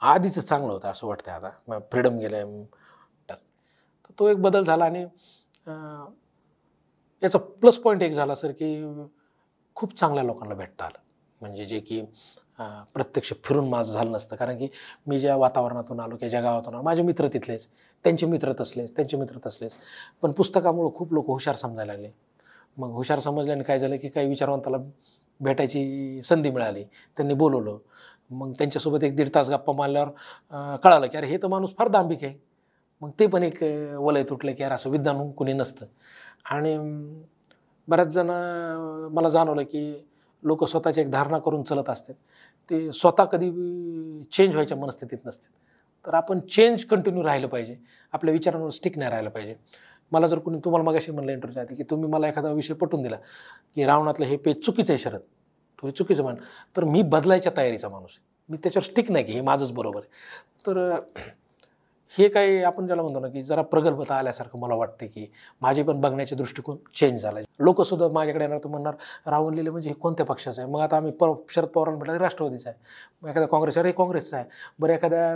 S2: आधीच चांगलं होतं असं वाटतं आता. फ्रीडम गेलं आहे तो एक बदल झाला आणि याचा प्लस पॉईंट एक झाला सर की खूप चांगल्या लोकांना भेटता आलं. म्हणजे जे की प्रत्यक्ष फिरून माझं झालं नसतं. कारण की मी ज्या वातावरणातून आलो किंवा ज्या गावातून आलो माझे मित्र तिथलेच. त्यांचे मित्र तसलेच त्यांचे मित्र तसलेच. पण पुस्तकामुळं खूप लोक हुशार समजायला लागले. मग हुशार समजल्याने काय झालं की काही विचारवंताला भेटायची संधी मिळाली. त्यांनी बोलवलं. मग त्यांच्यासोबत एक दीड तास गप्पा मारल्यावर कळालं की अरे हे तर माणूस फार दांभिक आहे. मग ते पण एक वलय तुटलं की यार असं विद्वान कुणी नसतं. आणि बऱ्याच जण मला जाणवलं की लोक स्वतःची एक धारणा करून चलत असतात. ते स्वतः कधी चेंज व्हायच्या मनस्थितीत नसते तर आपण चेंज कंटिन्यू राहिलं पाहिजे. आपल्या विचारांवर स्टिक नाही राहिलं पाहिजे. मला जर कोणी तुम्हाला मगाशी म्हणलं इंटरव्ह्यूच्या आधी की तुम्ही मला एखादा विषय पटवून दिला की रावणातलं हे पेज चुकीचं आहे शरद. तो हे चुकीचं मान तर मी बदलायच्या तयारीचा माणूस मी त्याच्यावर स्टिक नाही की हे माझंच बरोबर आहे. तर हे काही आपण ज्याला म्हणतो ना की जरा प्रगल्भता आल्यासारखं मला वाटते की माझे पण बघण्याचे दृष्टिकोन चेंज झाला लोकसुद्धा माझ्याकडे येणार तर म्हणणार रावण लिहिले म्हणजे हे कोणत्या पक्षाचं आहे? मग आता आम्ही पर शरद पवारांना म्हटलं राष्ट्रवादीचा आहे. मग एखाद्या काँग्रेस अरे हे काँग्रेसचा आहे. बरं एखाद्या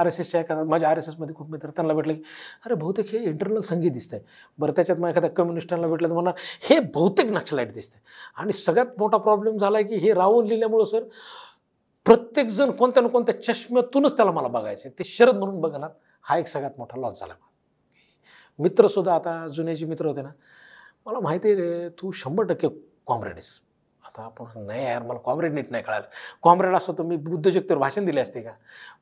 S2: आर एस एसच्या एखादा माझ्या आर एस एसमध्ये खूप मित्र त्यांना भेटलं की अरे बहुतेक हे इंटरनल संगीत दिसतंय. बरं त्याच्यात मग एखाद्या कम्युनिस्टांना भेटलं तर म्हणणार हे बहुतेक नक्षलाईट दिसतंय. आणि सगळ्यात मोठा प्रॉब्लेम झाला आहे की हे रावण लिहिल्यामुळं सर प्रत्येकजण कोणत्या ना कोणत्या चष्म्यातूनच त्याला मला बघायचं ते शरद म्हणून बघणार हा एक सगळ्यात मोठा लॉस झाला मित्रसुद्धा आता जुने जे मित्र होते ना मला माहिती आहे रे तू शंभर टक्के कॉम्रेड आहेस. आता आपण नाही यार मला कॉम्रेड नीट नाही कळालं. कॉम्रेड असतं तर मी उद्योजकतेवर भाषण दिले असते का?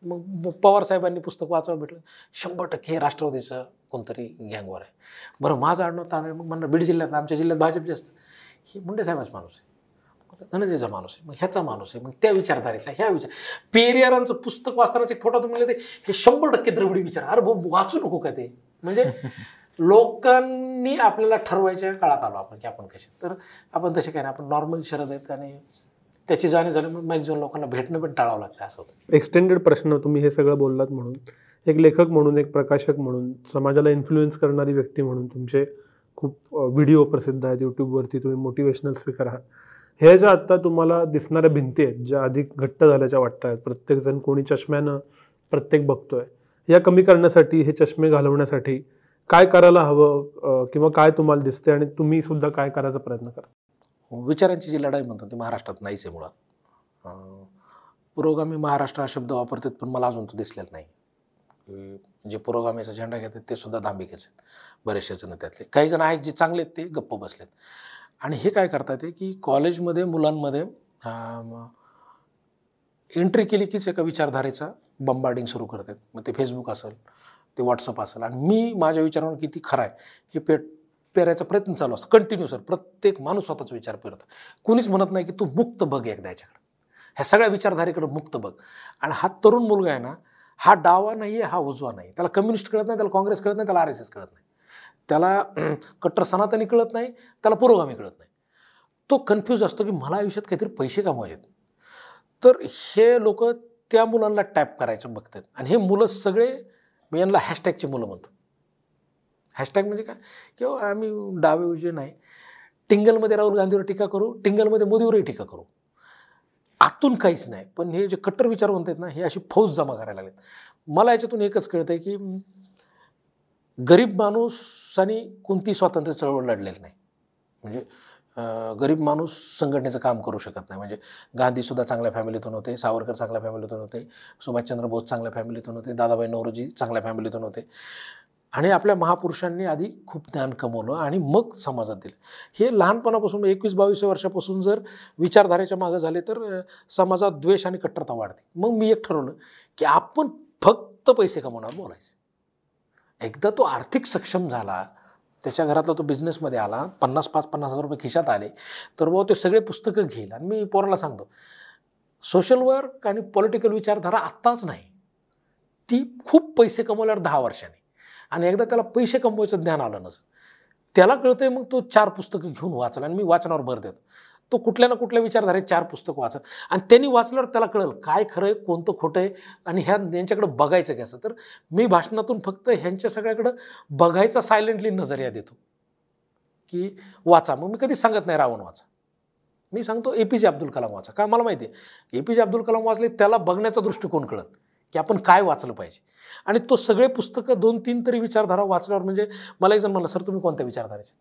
S2: मग पवार साहेबांनी पुस्तक वाचावं भेटलं. शंभर टक्के राष्ट्रवादीचं कोणतरी गँगवर आहे. बरं माझं आडणं तांदळ मग म्हणणार बीड जिल्ह्यात आमच्या जिल्ह्यात भाजप जास्त हे मुंडे साहेबाच माणूस आहे. धनंजयचा माणूस आहे मग ह्याचा माणूस आहे मग त्या विचारधारेचा ह्या विचार पेरियारांचं पुस्तक वाचतानाच एक फोटो तुम्ही ते हे शंभर टक्के द्रविडी विचार. अरे भाऊ वाचू नको का ते? म्हणजे लोकांनी आपल्याला ठरवायच्या काळात आलो आपण की आपण कसे. तर आपण तसे काय नाही आपण नॉर्मल शरद आहेत आणि त्याची जाणीव झाली म्हणून मॅक्झिमम लोकांना भेटणं पण टाळावं लागतं असं होतं.
S1: एक्सटेंडेड प्रश्न तुम्ही हे सगळं बोललात म्हणून. एक लेखक म्हणून एक प्रकाशक म्हणून समाजाला इन्फ्लुएन्स करणारी व्यक्ती म्हणून तुमचे खूप व्हिडिओ प्रसिद्ध आहेत यूट्यूबवरती तुम्ही मोटिवेशनल स्पीकर आहात. हे ज्या आत्ता तुम्हाला दिसणाऱ्या भिंती आहेत ज्या अधिक घट्ट झाल्याच्या वाटत आहेत प्रत्येकजण कोणी चष्म्यानं प्रत्येक बघतोय या कमी करण्यासाठी हे चष्मे घालवण्यासाठी काय करायला हवं किंवा काय तुम्हाला दिसते आणि तुम्ही सुद्धा काय करायचा प्रयत्न करा?
S2: विचारांची जी लढाई म्हणतो ती महाराष्ट्रात नाहीच आहे मुळात. पुरोगामी महाराष्ट्र हा शब्द वापरतात पण मला अजून तो दिसलेला नाही. जे पुरोगामीचा झेंडा घेतात ते सुद्धा दांभिकच आहेत बरेचसे जण त्यातले. काही जण आहेत जे चांगले आहेत ते गप्प बसलेत. आणि हे काय करता येते की कॉलेजमध्ये मुलांमध्ये एंट्री केली कीच एका विचारधारेचा बंबार्डिंग सुरू करतात. मग ते फेसबुक असेल ते व्हॉट्सअप असेल आणि मी माझ्या विचारावर किती खरं आहे हे पे पेरायचा प्रयत्न चालू असतो. कंटिन्यू सर प्रत्येक माणूस स्वतःचा विचार पेरतो. कुणीच म्हणत नाही की तू मुक्त बघ एकदा याच्याकडे. ह्या सगळ्या विचारधारेकडे मुक्त बघ. आणि हा तरुण मुलगा आहे ना हा डावा नाही आहे हा उजवा नाही त्याला कम्युनिस्ट कळत नाही त्याला काँग्रेस कळत नाही त्याला आर एस एस कळत नाही. त्याला कट्टर सनातनी कळत नाही त्याला पुरोगामी कळत नाही. तो कन्फ्यूज असतो की मला आयुष्यात काहीतरी पैसे कमवायचे आहेत. तर हे लोक त्या मुलांना टॅप करायचं बघतात. आणि हे मुलं सगळे मी यांना हॅशटॅगची मुलं म्हणतो. हॅशटॅग म्हणजे काय? किंवा आम्ही डावे उजे नाही. टिंगलमध्ये राहुल गांधीवर टीका करू टिंगलमध्ये मोदीवरही टीका करू. आतून काहीच नाही. पण हे जे कट्टर विचार म्हणतात ना हे अशी फौज जमा करायला लागलेत. मला याच्यातून एकच कळतं आहे की गरीब माणूसाने कोणती स्वातंत्र्य चळवळ लढलेली नाही. म्हणजे गरीब माणूस संघटनेचं काम करू शकत नाही. म्हणजे गांधीसुद्धा चांगल्या फॅमिलीतून होते सावरकर चांगल्या फॅमिलीतून होते सुभाषचंद्र बोस चांगल्या फॅमिलीतून होते दादाबाई नवरोजी चांगल्या फॅमिलीतून होते. आणि आपल्या महापुरुषांनी आधी खूप ज्ञान कमवलं आणि मग समाजात दिलं. हे लहानपणापासून एकवीस बावीस वर्षापासून जर विचारधारेच्या मागं झाले तर समाजात द्वेष आणि कट्टरता वाढते. मग मी एक ठरवलं की आपण फक्त पैसे कमवणार बोलायचं. एकदा तो आर्थिक सक्षम झाला त्याच्या घरातला तो बिझनेसमध्ये आला पन्नास पाच पन्नास हजार रुपये खिशात आले तर बुवा ते सगळे पुस्तकं घेईल. आणि मी पोराला सांगतो सोशल वर्क आणि पॉलिटिकल विचारधारा आत्ताच नाही. ती खूप पैसे कमवल्यावर दहा वर्षांनी. आणि एकदा त्याला पैसे कमवायचं ज्ञान आलं नसं त्याला कळतंय मग तो चार पुस्तकं घेऊन वाचला आणि मी वाचनावर भर देतो. तो कुठल्या ना कुठल्या विचारधारे चार पुस्तकं वाचत. आणि त्यांनी वाचल्यावर त्याला कळेल काय खरं आहे कोणतं खोटं आहे आणि ह्या यांच्याकडे बघायचं कसं? तर मी भाषणातून फक्त ह्यांच्या सगळ्याकडं बघायचा सायलेंटली नजरिया देतो. की वाचा. मग मी कधीच सांगत नाही रावण वाचा. मी सांगतो ए पी जे अब्दुल कलाम वाचा. का? मला माहिती आहे. ए पी जे अब्दुल कलाम वाचले त्याला बघण्याचा दृष्टिकोन कळत की आपण काय वाचलं पाहिजे. आणि तो सगळे पुस्तकं दोन तीन तरी विचारधारा वाचल्यावर म्हणजे मला एक जण म्हणलं सर तुम्ही कोणत्या विचारधाराचे?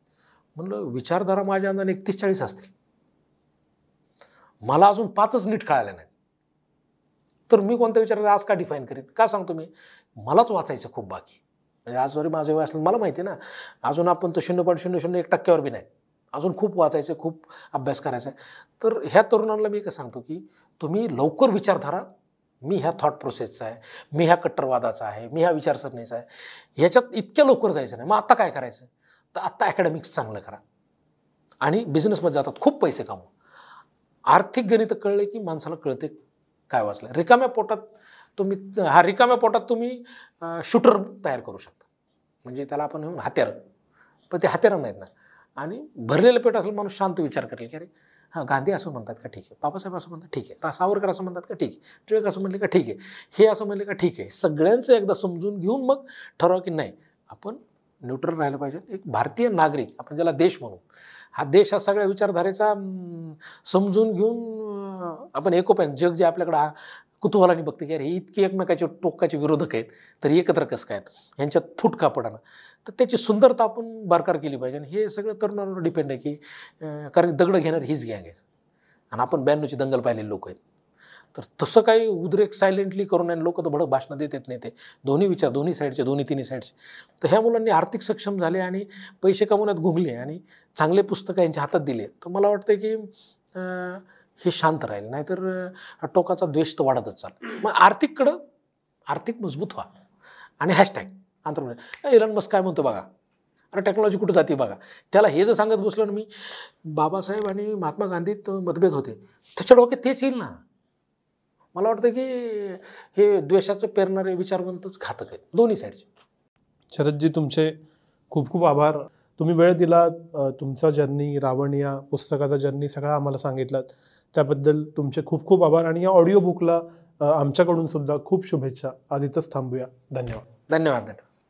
S2: म्हणलं विचारधारा माझ्या अंदाने एकतीस चाळीस असतील. मला अजून पाचच नीट कळाल्या नाहीत. तर मी कोणत्या विचारधारा आज का डिफाईन करीन? का सांगतो मी? मलाच वाचायचं खूप बाकी. म्हणजे आज जरी माझं वय असलं मला माहिती आहे ना अजून आपण तो शून्य पॉईंट शून्य शून्य एक टक्क्यावर बी नाही. अजून खूप वाचायचं खूप अभ्यास करायचा आहे. तर ह्या तरुणांना मी काय सांगतो की तुम्ही लवकर विचारधारा. मी ह्या थॉट प्रोसेसचा आहे. मी ह्या कट्टरवादाचा आहे. मी ह्या विचारसरणीचा आहे. ह्याच्यात इतक्या लवकर जायचं नाही. मग आता काय करायचं? तर आत्ता अकॅडमिक्स चांगलं करा. आणि बिझनेसमध्ये जातात खूप पैसे कमवा. आर्थिक गणित कळले की माणसाला कळते काय वाचलं रिकाम्या पोटात तुम्ही हा रिकाम्या पोटात तुम्ही शूटर तयार करू शकता. म्हणजे त्याला आपण म्हणून हत्यारं. पण ते हत्यारं नाहीत ना. आणि भरलेलं पेट असेल माणूस शांत विचार करेल की अरे हां गांधी असं म्हणतात का ठीक आहे? बाबासाहेब असं म्हणतात ठीक आहे. रा सावरकर असं म्हणतात का ठीक आहे? टिळक असं म्हणले का ठीक आहे? हे असं म्हणले का ठीक आहे? सगळ्यांचं एकदा समजून घेऊन मग ठरवा की नाही. आपण न्यूट्रल राहिलं पाहिजे. एक भारतीय नागरिक आपण ज्याला देश म्हणू हा देश हा सगळ्या विचारधारेचा समजून घेऊन आपण एकोप्यान जग जे आपल्याकडं हा कुतूहलाने बघते की अरे हे इतके एकमेकाचे टोकाचे विरोधक आहेत तर एकत्र कसं काय? ह्यांच्यात फूट का पडाना? तर त्याची सुंदरता आपण बरकार केली पाहिजे आणि हे सगळं तरुणांवर डिपेंड आहे की कारण दगडं घेणार हीच गँग आहे. आणि आपण ब्याण्णवची दंगल पाहिलेले लोक आहेत. तर तसं काही उद्रेक सायलेंटली करून आणि लोक तर भडक भाषणं देत येत नाही ते. दोन्ही विचार दोन्ही साईडचे दोन्ही तिन्ही साईडचे तर ह्या मुलांनी आर्थिक सक्षम झाले आणि पैसे कमवण्यात घुमले आणि चांगले पुस्तकं यांच्या हातात दिले. तर मला वाटतं की हे शांत राहील. नाहीतर टोकाचा द्वेष तर वाढतच चाल. मग आर्थिककडं आर्थिक मजबूत व्हा. आणि हॅशटॅग आंतर इलन मस्क काय म्हणतो बघा? अरे टेक्नॉलॉजी कुठं जाते बघा? त्याला हे जर सांगत बसलो ना मी बाबासाहेब आणि महात्मा गांधीत मतभेद होते. त्याच्या डोक्यात तेच येईल ना. मला वाटतं की हे द्वेषाचं पेरणारे विचारवंतच घातक आहेत दोन्ही साईडचे.
S1: शरदजी तुमचे खूप खूप आभार. तुम्ही वेळ दिला तुमचा जर्नी रावण या पुस्तकाचा जर्नी सगळा आम्हाला सांगितलात. त्याबद्दल तुमचे खूप खूप आभार आणि या ऑडिओ बुकला आमच्याकडून सुद्धा खूप शुभेच्छा. इथंच थांबूया. धन्यवाद.
S2: धन्यवाद धन्यवाद.